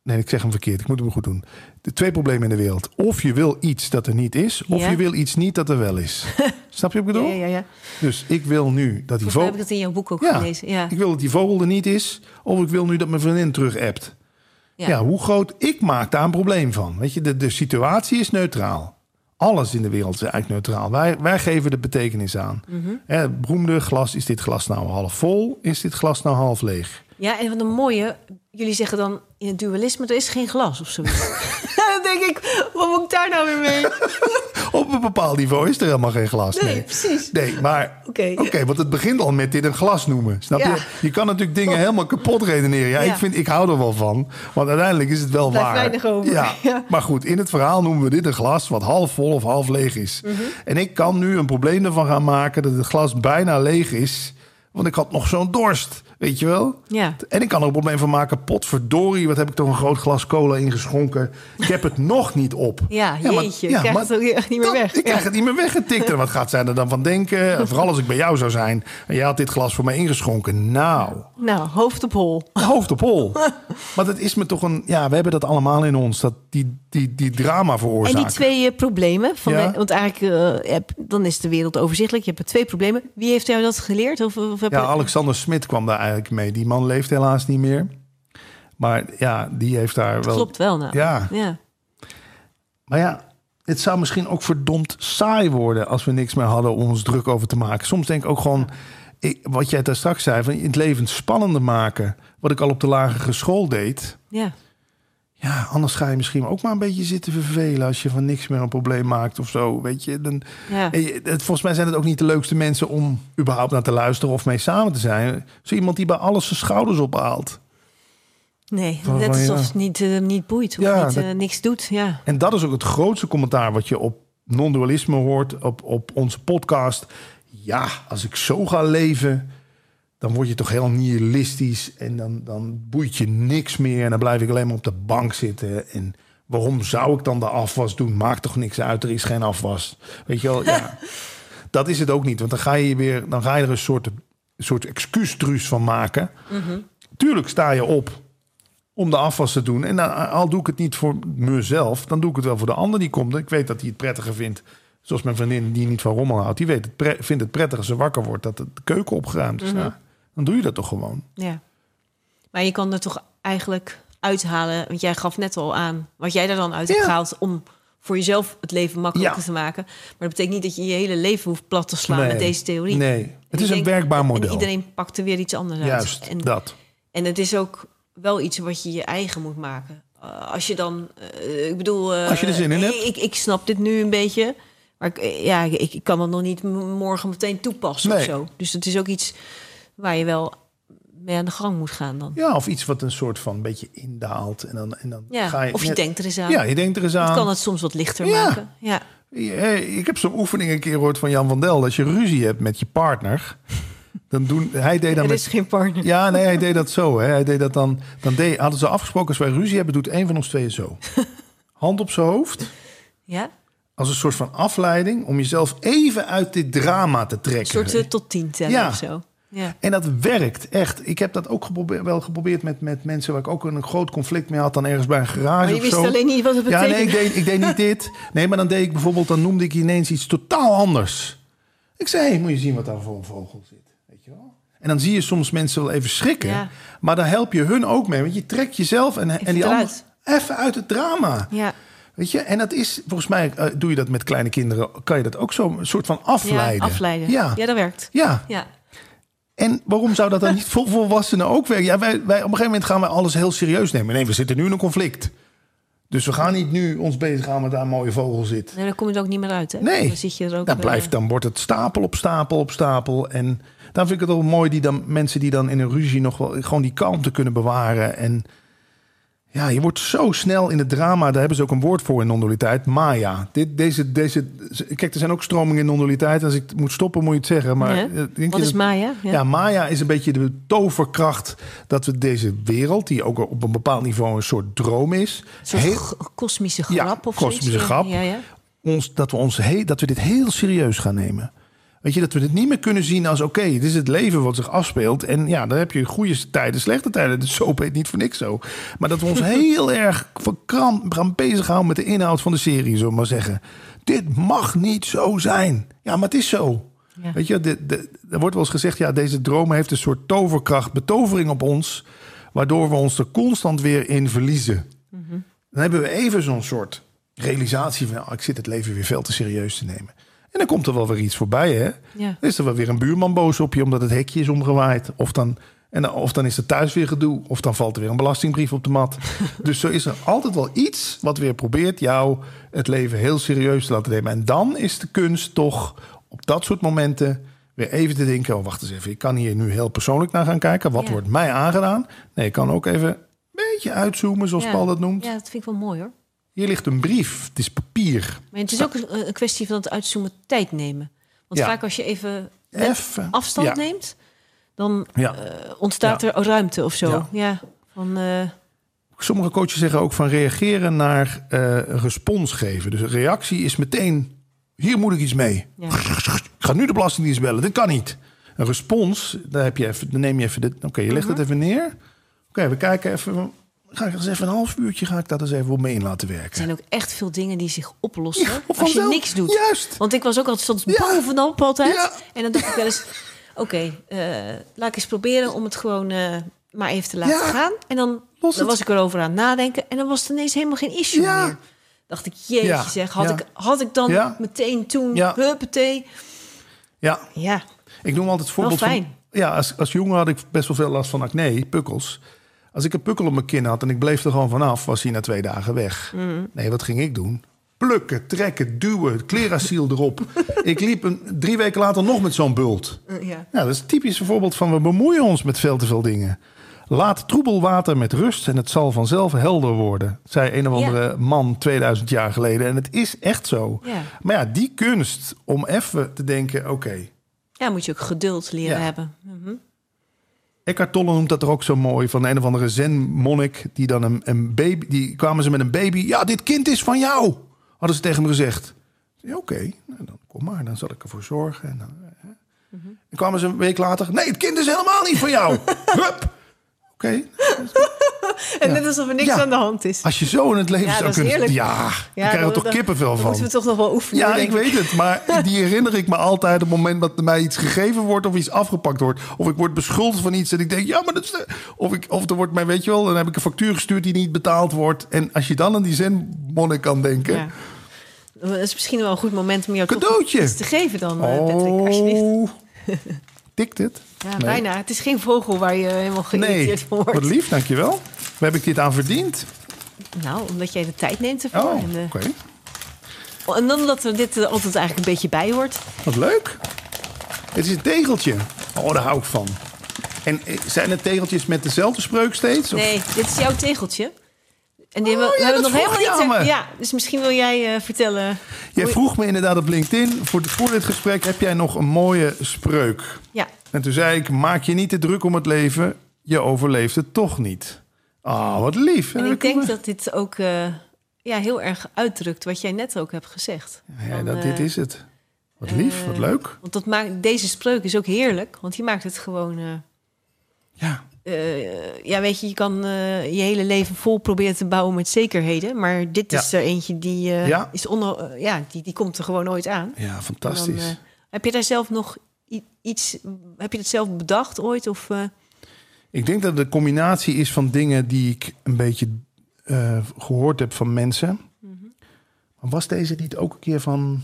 Nee, ik zeg hem verkeerd. Ik moet hem goed doen. De twee problemen in de wereld. Of je wil iets dat er niet is, of Ja. je wil iets niet dat er wel is. Snap je wat ik ja, bedoel? ja, ja. Dus ik wil nu dat die mij heb vogel... ik dat in jouw boek ook Ja. gelezen. Ja. Ik wil dat die vogel er niet is, of ik wil nu dat mijn vriendin terug appt. Ja. Ja. hoe groot? Ik maak daar een probleem van. Weet je, de, de situatie is neutraal. Alles in de wereld is eigenlijk neutraal. Wij, wij geven de betekenis aan. Mhm. Hè, het beroemde glas, is dit glas nou half vol? Is dit glas nou half leeg? Ja, en wat een mooie, jullie zeggen dan in het dualisme, er is geen glas of zoiets. dan denk ik, wat moet ik daar nou weer mee? Op een bepaald niveau is er helemaal geen glas. Nee, Nee, precies. Nee, maar Oké. oké, want het begint al met dit een glas noemen. Snap Ja. je? Je kan natuurlijk dingen helemaal kapot redeneren. Ja, Ja. Ik, vind, ik hou er wel van. Want uiteindelijk is het wel waar. weinig over. Ja. Ja. Maar goed, in het verhaal noemen we dit een glas wat half vol of half leeg is. Mhm. En ik kan nu een probleem ervan gaan maken dat het glas bijna leeg is. Want ik had nog zo'n dorst. Weet je wel? Ja. En ik kan er een probleem van maken. Potverdorie, wat heb ik toch een groot glas cola ingeschonken. Ik heb het nog niet op. Ja, maar- jeetje, ik krijg het ook echt niet meer dat- weg. Ik krijg Ja. het niet meer weggetikt. En wat gaat zij er dan van denken? En Vooral als ik bij jou zou zijn. En jij had dit glas voor mij ingeschonken. Nou, Nou, hoofd op hol. hoofd op hol. Maar dat is me toch een... Ja, we hebben dat allemaal in ons. Dat die, die, die drama En veroorzaken. die twee eh, problemen, van Ja. de- want eigenlijk eh, heb, dan is de wereld overzichtelijk. Je hebt er twee problemen. Wie heeft jou dat geleerd? Of, of heb Ja, Alexander Smit kwam daar eigenlijk mee. Die man leeft helaas niet meer. Maar ja, die heeft daar wel... Klopt wel, nou. Ja, ja. Maar ja, het zou misschien ook verdomd saai worden als we niks meer hadden om ons druk over te maken. Soms denk ik ook gewoon, ik, wat jij daar straks zei, van in het leven spannender maken. Wat ik al op de lagere school deed. ja. Ja, anders ga je misschien ook maar een beetje zitten vervelen als je van niks meer een probleem maakt of zo. Weet je, dan, Ja. volgens mij zijn het ook niet de leukste mensen om überhaupt naar te luisteren of mee samen te zijn. Zo iemand die bij alles zijn schouders ophaalt. Nee, net alsof ja. het niet, eh, niet boeit of Ja, niet, dat- eh, niks doet. Ja. En dat is ook het grootste commentaar wat je op non-dualisme hoort, op, op onze podcast. Ja, als ik zo ga leven, dan word je toch heel nihilistisch en dan, dan boeit je niks meer. En dan blijf ik alleen maar op de bank zitten. En waarom zou ik dan de afwas doen? Maakt toch niks uit, er is geen afwas. Weet je wel, ja. Dat is het ook niet, want dan ga je weer, dan ga je er een soort, een soort excuustruus van maken. Tuurlijk sta je op om de afwas te doen. En dan, al doe ik het niet voor mezelf, dan doe ik het wel voor de ander die komt. Ik weet dat hij het prettiger vindt. Zoals mijn vriendin die niet van rommel houdt. Die weet het vindt het prettig als ze wakker wordt dat de keuken opgeruimd is. Nou, dan doe je dat toch gewoon. ja. Maar je kan er toch eigenlijk uithalen, want jij gaf net al aan wat jij er dan uit hebt Ja. gehaald om voor jezelf het leven makkelijker Ja. te maken. Maar dat betekent niet dat je je hele leven hoeft plat te slaan Nee. met deze theorie. Nee, En het is een werkbaar model. iedereen pakt er weer iets anders uit. Juist, En, dat. en het is ook wel iets wat je je eigen moet maken. Uh, als je dan, uh, ik bedoel... Uh, Als je er zin in hebt. Ik, ik snap dit nu een beetje. Maar ik, ja, ik, ik kan het nog niet morgen meteen toepassen of zo. Dus het is ook iets waar je wel mee aan de gang moet gaan dan. Ja, of iets wat een soort van beetje indaalt. En dan, en dan Ja, ga je... of je denkt er eens aan. Ja, je denkt er eens Het aan. kan het soms wat lichter Ja. maken. Ja. Ik heb zo'n oefening een keer gehoord van Jan van Del. Als je ruzie hebt met je partner... Dan doen, hij deed dan Er met is geen partner. Ja, nee, hij deed dat zo. Hè. Hij deed dat dan. Dan deed, hadden ze afgesproken als wij ruzie hebben, doet een van ons tweeën zo. Hand op zijn hoofd. Ja? Als een soort van afleiding om jezelf even uit dit drama te Een trekken. soort eh, tot tien tellen Ja. of zo. Ja. En dat werkt echt. Ik heb dat ook geprobeerd, wel geprobeerd met, met mensen waar ik ook een groot conflict mee had. Dan ergens bij een garage Maar je of wist zo. alleen niet wat het Ja, betekent. nee, ik deed, ik deed niet dit. Nee, maar dan deed ik bijvoorbeeld, dan noemde ik ineens iets totaal anders. Ik zei, hey, moet je zien wat daar voor een vogel zit. Weet je wel? En dan zie je soms mensen wel even schrikken. Ja. Maar dan help je hun ook mee. Want je trekt jezelf en, en die ander eruit. even uit het drama. Ja. Weet je? En dat is, volgens mij eh, doe je dat met kleine kinderen. Kan je dat ook zo een soort van afleiden. Ja, afleiden. Ja. ja, dat werkt. ja. Ja. En waarom zou dat dan niet voor volwassenen ook werken? Ja, wij, wij, op een gegeven moment gaan wij alles heel serieus nemen. Nee, we zitten nu in een conflict. Dus we gaan niet nu ons bezighouden met daar een mooie vogel zit. Nee, dan kom je er ook niet meer uit, hè? Nee. Dan zit je er ook... Dan, eh, blijft, dan wordt het stapel op stapel op stapel. En dan vind ik het ook mooi die dan mensen die dan in een ruzie nog wel gewoon die kalmte kunnen bewaren. En ja, je wordt zo snel in het drama. Daar hebben ze ook een woord voor in non-dualiteit. Maya. Dit, deze, deze, kijk, er zijn ook stromingen in non-dualiteit. Als ik moet stoppen, moet je het zeggen. Maar Ja. eh, denk je Wat is dat- Maya? ja. Maya is een beetje de toverkracht dat we deze wereld, die ook op een bepaald niveau een soort droom is, Een heel- kosmische Ja, grap of kosmische zoiets. grap. Ja, ja. ons, dat, we ons dat we dit heel serieus gaan nemen. Weet je, dat we dit niet meer kunnen zien als... oké, dit is het leven wat zich afspeelt. En ja, dan heb je goede tijden, slechte tijden. De soap heet niet voor niks zo. Maar dat we ons heel erg verkramp gaan bezighouden... met de inhoud van de serie, zullen we maar zeggen. Dit mag niet zo zijn. Ja, maar het is zo. Ja. Weet je, de, de, er wordt wel eens gezegd... ja, deze droom heeft een soort toverkracht, betovering op ons... waardoor we ons er constant weer in verliezen. Dan hebben we even zo'n soort realisatie van... ik zit het leven weer veel te serieus te nemen. En dan komt er wel weer iets voorbij, hè? Ja. Dan is er wel weer een buurman boos op je... omdat het hekje is omgewaaid. Of dan, en of dan is er thuis weer gedoe. Of dan valt er weer een belastingbrief op de mat. dus zo is er altijd wel iets wat weer probeert... jou het leven heel serieus te laten nemen. En dan is de kunst toch op dat soort momenten... weer even te denken... oh, wacht eens even, ik kan hier nu heel persoonlijk naar gaan kijken. Wat Ja. wordt mij aangedaan? Nee, ik kan ook even een beetje uitzoomen, zoals Ja. Paul dat noemt. Ja, dat vind ik wel mooi hoor. Hier ligt een brief. Het is papier. Maar het is ook een, kwestie van het uitzoomen tijd nemen. Want Ja. vaak als je even afstand Ja. neemt, dan Ja. eh, ontstaat er ruimte of zo. Ja. Van, eh, Sommige coaches zeggen ook van reageren naar een respons geven. Dus een reactie is meteen, hier moet ik iets mee. Ik ga nu de belastingdienst bellen, dit kan niet. Een respons, daar, heb je even, dan neem je even dit. Oké, je legt het even neer. Oké, we kijken even. Ga ik eens even een half uurtje, ga ik dat eens even op me in laten Er werken. zijn ook echt veel dingen die zich oplossen Ja, als je niks doet. Juist. Want ik was ook altijd soms Ja. bovenop altijd. Ja. En dan dacht ik wel eens, oké, eh, laat ik eens proberen om het gewoon eh, maar even te laten Ja. gaan. En dan, dan was ik erover aan het nadenken. En dan was het ineens helemaal geen issue Ja. meer. Dacht ik, jeetje zeg, had, ik, had ik dan meteen toen, Ja. huppatee. Ja, Ja, ik noem altijd het voorbeeld fijn. van... Ja, als, als jongen had ik best wel veel last van acne, pukkels. Als ik een pukkel op mijn kin had en ik bleef er gewoon vanaf... was hij na twee dagen weg. Mm. Nee, wat ging ik doen? Plukken, trekken, duwen, klerasiel erop. ik liep een, drie weken later nog met zo'n bult. Eh, ja. Ja, dat is een typisch voorbeeld van we bemoeien ons met veel te veel dingen. Laat troebel water met rust en het zal vanzelf helder worden, zei een of andere man 2000 jaar geleden. En het is echt zo. Maar ja, die kunst om even te denken: oké, ja, moet je ook geduld leren Ja. hebben. Mhm. Eckhart Tolle noemt dat er ook zo mooi van een of andere zen-monnik die dan een, een baby, die kwamen ze met een baby. Ja, dit kind is van jou, hadden ze tegen hem gezegd. Ja, Oké, nou, dan kom maar, dan zal ik ervoor zorgen. En dan, hè. En kwamen ze een week later. Nee, het kind is helemaal niet van jou. Hup. Oké, En net alsof er niks Ja. aan de hand is. als je zo in het leven Ja, zou kunnen. heerlijk. Ja, krijgen we dan- toch kippenvel van. moeten we toch nog wel oefenen. Ja, ik weet het. Maar die herinner ik me altijd op het moment dat er mij iets gegeven wordt of iets afgepakt wordt. Of ik word beschuldigd van iets en ik denk, ja, maar dat is. de- Of, ik, of er wordt mij, weet je wel, dan heb ik een factuur gestuurd die niet betaald wordt. En als je dan aan die zenmonnik kan denken. Ja. Dat is misschien wel een goed moment om jou Cadeautje. iets te geven dan, eh, Patrick, alsjeblieft. Tikt het? Ja, Nee. bijna. Het is geen vogel waar je helemaal Nee, geïrriteerd van wordt. wat lief, dankjewel. Waar heb ik dit aan verdiend? Nou, omdat jij de tijd neemt ervoor. Oh, en, oké. eh, en dan dat er dit er altijd eigenlijk een beetje bij hoort. Wat leuk. Het is een tegeltje. Oh, daar hou ik van. En eh, zijn het tegeltjes met dezelfde spreuk steeds? Of- Nee, dit is jouw tegeltje. En die Oh, hebben, we ja, hebben nog helemaal niet... Ja, dus misschien wil jij eh, vertellen... Jij vroeg me inderdaad op LinkedIn, voor, voor dit gesprek heb jij nog een mooie spreuk. Ja, En toen zei ik, maak je niet te druk om het leven, je overleeft het toch niet. Ah, wat lief. en ik denk dat dit ook eh, ja, heel erg uitdrukt wat jij net ook hebt gezegd. Ja, dat, eh, dit is het. Wat lief, wat eh, leuk. Want dat maakt, deze spreuk is ook heerlijk, want die maakt het gewoon... eh, Ja, eh, ja, weet je, je kan eh, je hele leven vol proberen te bouwen met zekerheden. Maar dit Ja. is er eentje die, eh, Ja. is onder, ja, die, die komt er gewoon nooit aan. ja dan, fantastisch. heb je daar zelf nog iets... Heb je dat zelf bedacht ooit? Of, Ik denk dat het een combinatie is van dingen die ik een beetje eh, gehoord heb van mensen. Mhm. Maar was deze niet ook een keer van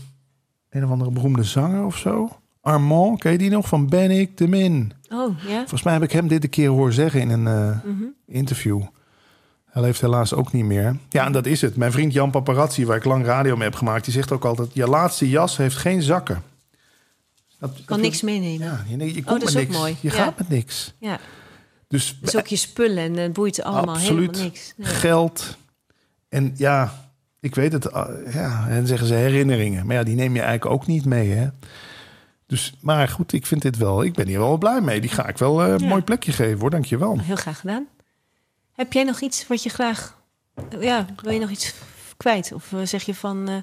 een of andere beroemde zanger of zo? Armand, ken je die nog? Van Ben ik de Min. Oh, ja? Volgens mij heb ik hem dit een keer horen zeggen in een eh, Mhm. interview. Hij leeft helaas ook niet meer. Ja, en dat is het. Mijn vriend Jan Paparazzi, waar ik lang radio mee heb gemaakt... die zegt ook altijd... je laatste jas heeft geen zakken. Dat, Kan dat- niks meenemen. Ja, je, je komt Oh, dat is met ook niks. mooi. Je Ja. gaat met niks. Ja. Dus Dus ook je spullen en het boeit allemaal absoluut helemaal niks. Nee. geld. En ja, ik weet het. ah, Ja, en zeggen ze herinneringen. Maar ja, die neem je eigenlijk ook niet mee, hè? Dus, maar goed, ik vind dit wel... Ik ben hier wel blij mee. Die ga ik wel eh, een Ja. mooi plekje geven, hoor. Dank je wel. Heel graag gedaan. Heb jij nog iets wat je graag... Ja, wil je nog iets kwijt? Of eh, zeg je van eh,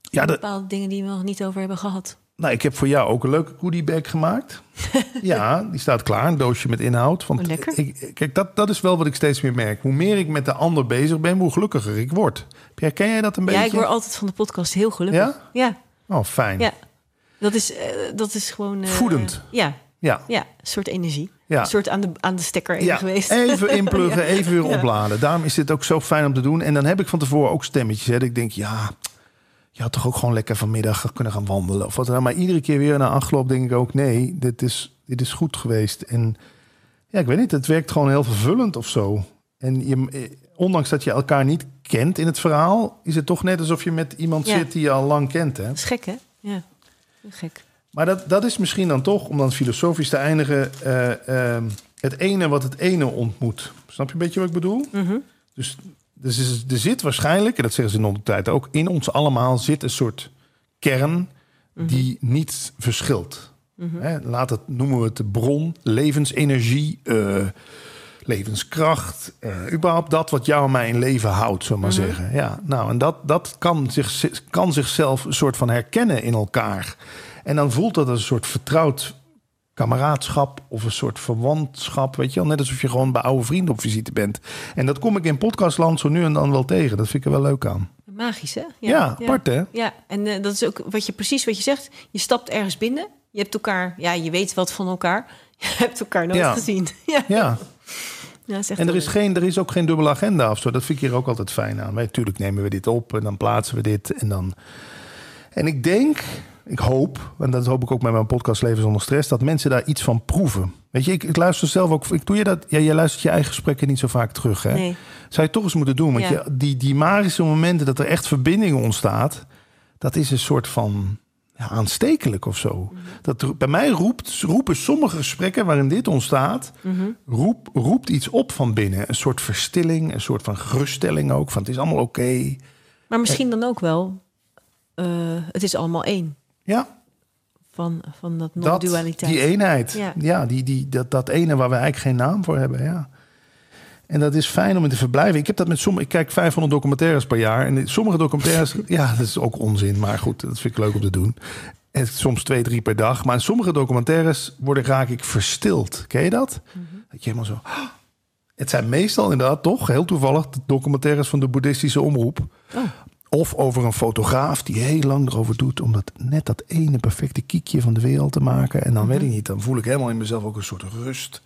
Ja, dat, bepaalde dingen die we nog niet over hebben gehad? Nou, ik heb voor jou ook een leuke goodiebag gemaakt. ja, die staat klaar. Een doosje met inhoud. Want Oh, lekker. Ik, kijk, dat, dat is wel wat ik steeds meer merk. Hoe meer ik met de ander bezig ben, hoe gelukkiger ik word. Herken jij dat een beetje? Ja, ik word altijd van de podcast heel gelukkig. Ja? Ja, Oh, fijn. ja. Dat, is, eh, dat is gewoon... eh, Voedend. Ja, Ja. ja, een soort energie. Ja. Een soort aan de, aan de stekker even Ja, geweest. even inpluggen, Ja. even weer opladen. Daarom is dit ook zo fijn om te doen. En dan heb ik van tevoren ook stemmetjes. Hè, dat ik denk, ja, je had toch ook gewoon lekker vanmiddag kunnen gaan wandelen. Of wat dan. Maar iedere keer weer na afgelopen denk ik ook, nee, dit is, dit is goed geweest. En ja, ik weet niet, het werkt gewoon heel vervullend of zo. En je, eh, ondanks dat je elkaar niet kent in het verhaal, is het toch net alsof je met iemand Ja. zit die je al lang kent. Hè? Dat is gek, hè? Ja, gek. Maar dat, dat is misschien dan toch, om dan filosofisch te eindigen, eh, ehm, het ene wat het ene ontmoet. Snap je een beetje wat ik bedoel? Mhm. Dus, dus is- er zit waarschijnlijk, en dat zeggen ze in de tijd ook, in ons allemaal zit een soort kern die niet verschilt. Hè, laat het, noemen we het de bron, levensenergie, eh, levenskracht, eh, überhaupt dat wat jou en mij in leven houdt, zullen we maar zeggen. Ja, nou, en dat, dat kan, zich, kan zichzelf een soort van herkennen in elkaar. En dan voelt dat als een soort vertrouwd kameraadschap of een soort verwantschap. Weet je wel, net alsof je gewoon bij oude vrienden op visite bent. En dat kom ik in podcastland zo nu en dan wel tegen. Dat vind ik er wel leuk aan. Magisch, hè? Ja, apart hè? Ja, en eh, dat is ook wat je precies wat je zegt. Je stapt ergens binnen. Je hebt elkaar, ja, je weet wat van elkaar. Je hebt elkaar nooit Ja. gezien. Ja, Ja, en er is, geen, er is ook geen dubbele agenda of zo. Dat vind ik hier ook altijd fijn aan. Wij, natuurlijk nemen we dit op en dan plaatsen we dit. En, dan... en ik denk, ik hoop, en dat hoop ik ook met mijn podcast Leven zonder stress, dat mensen daar iets van proeven. Weet je, ik, ik luister zelf ook. Ik doe je dat? Ja, je luistert je eigen gesprekken niet zo vaak terug. Hè? Nee. Zou je toch eens moeten doen. Want Ja. je, die, die magische momenten dat er echt verbinding ontstaat, dat is een soort van ja, aanstekelijk of zo. Dat, bij mij roept, roepen sommige gesprekken waarin dit ontstaat, Mhm. roep, roept iets op van binnen. Een soort verstilling, een soort van geruststelling ook. Van het is allemaal oké. Maar misschien dan ook wel, eh, het is allemaal één. Ja, Van, van dat dat, non-dualiteit. die eenheid. Ja, Ja. die, die, dat, dat ene waar we eigenlijk geen naam voor hebben. Ja. En dat is fijn om in te verblijven. Ik heb dat met sommige. Ik kijk 500 documentaires per jaar. En sommige documentaires. ja, dat is ook onzin. Maar goed, dat vind ik leuk om te doen. En soms twee, drie per dag. Maar in sommige documentaires worden, raak ik verstild. Ken je dat? Dat je helemaal zo. Het zijn meestal inderdaad toch heel toevallig de documentaires van de boeddhistische omroep. Oh. Of over een fotograaf die heel lang erover doet om dat net dat ene perfecte kiekje van de wereld te maken. En dan weet ik niet, dan voel ik helemaal in mezelf ook een soort rust.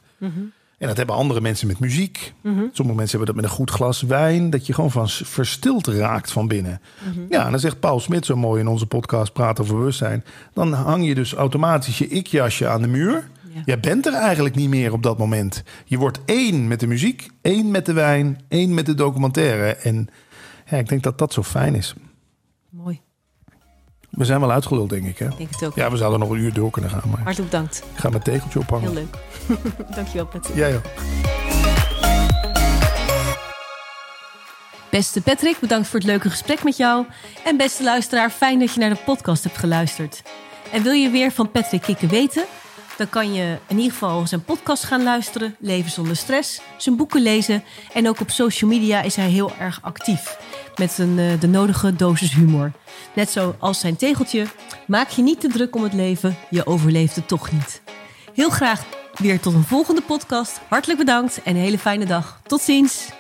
En dat hebben andere mensen met muziek. Sommige mensen hebben dat met een goed glas wijn. Dat je gewoon van verstild raakt van binnen. Ja, en dan zegt Paul Smit zo mooi in onze podcast Praten over Bewustzijn. Dan hang je dus automatisch je ik-jasje aan de muur. Ja. Jij bent er eigenlijk niet meer op dat moment. Je wordt één met de muziek, één met de wijn, één met de documentaire. En ja, ik denk dat dat zo fijn is. Mooi, We zijn wel uitgeluld, denk ik. Hè? denk het ook. Ja, we zouden nog een uur door kunnen gaan. Maar Hartelijk bedankt. ik ga mijn tegeltje ophangen. Heel leuk. Dankjewel, Patrick. Jij ook. Beste Patrick, bedankt voor het leuke gesprek met jou. En beste luisteraar, fijn dat je naar de podcast hebt geluisterd. En wil je weer van Patrick Kikken weten? Dan kan je in ieder geval zijn podcast gaan luisteren, Leven zonder stress, zijn boeken lezen. En ook op social media is hij heel erg actief. Met eh, de nodige dosis humor. Net zoals zijn tegeltje. Maak je niet te druk om het leven, je overleeft het toch niet. Heel graag weer tot een volgende podcast. Hartelijk bedankt en een hele fijne dag. Tot ziens!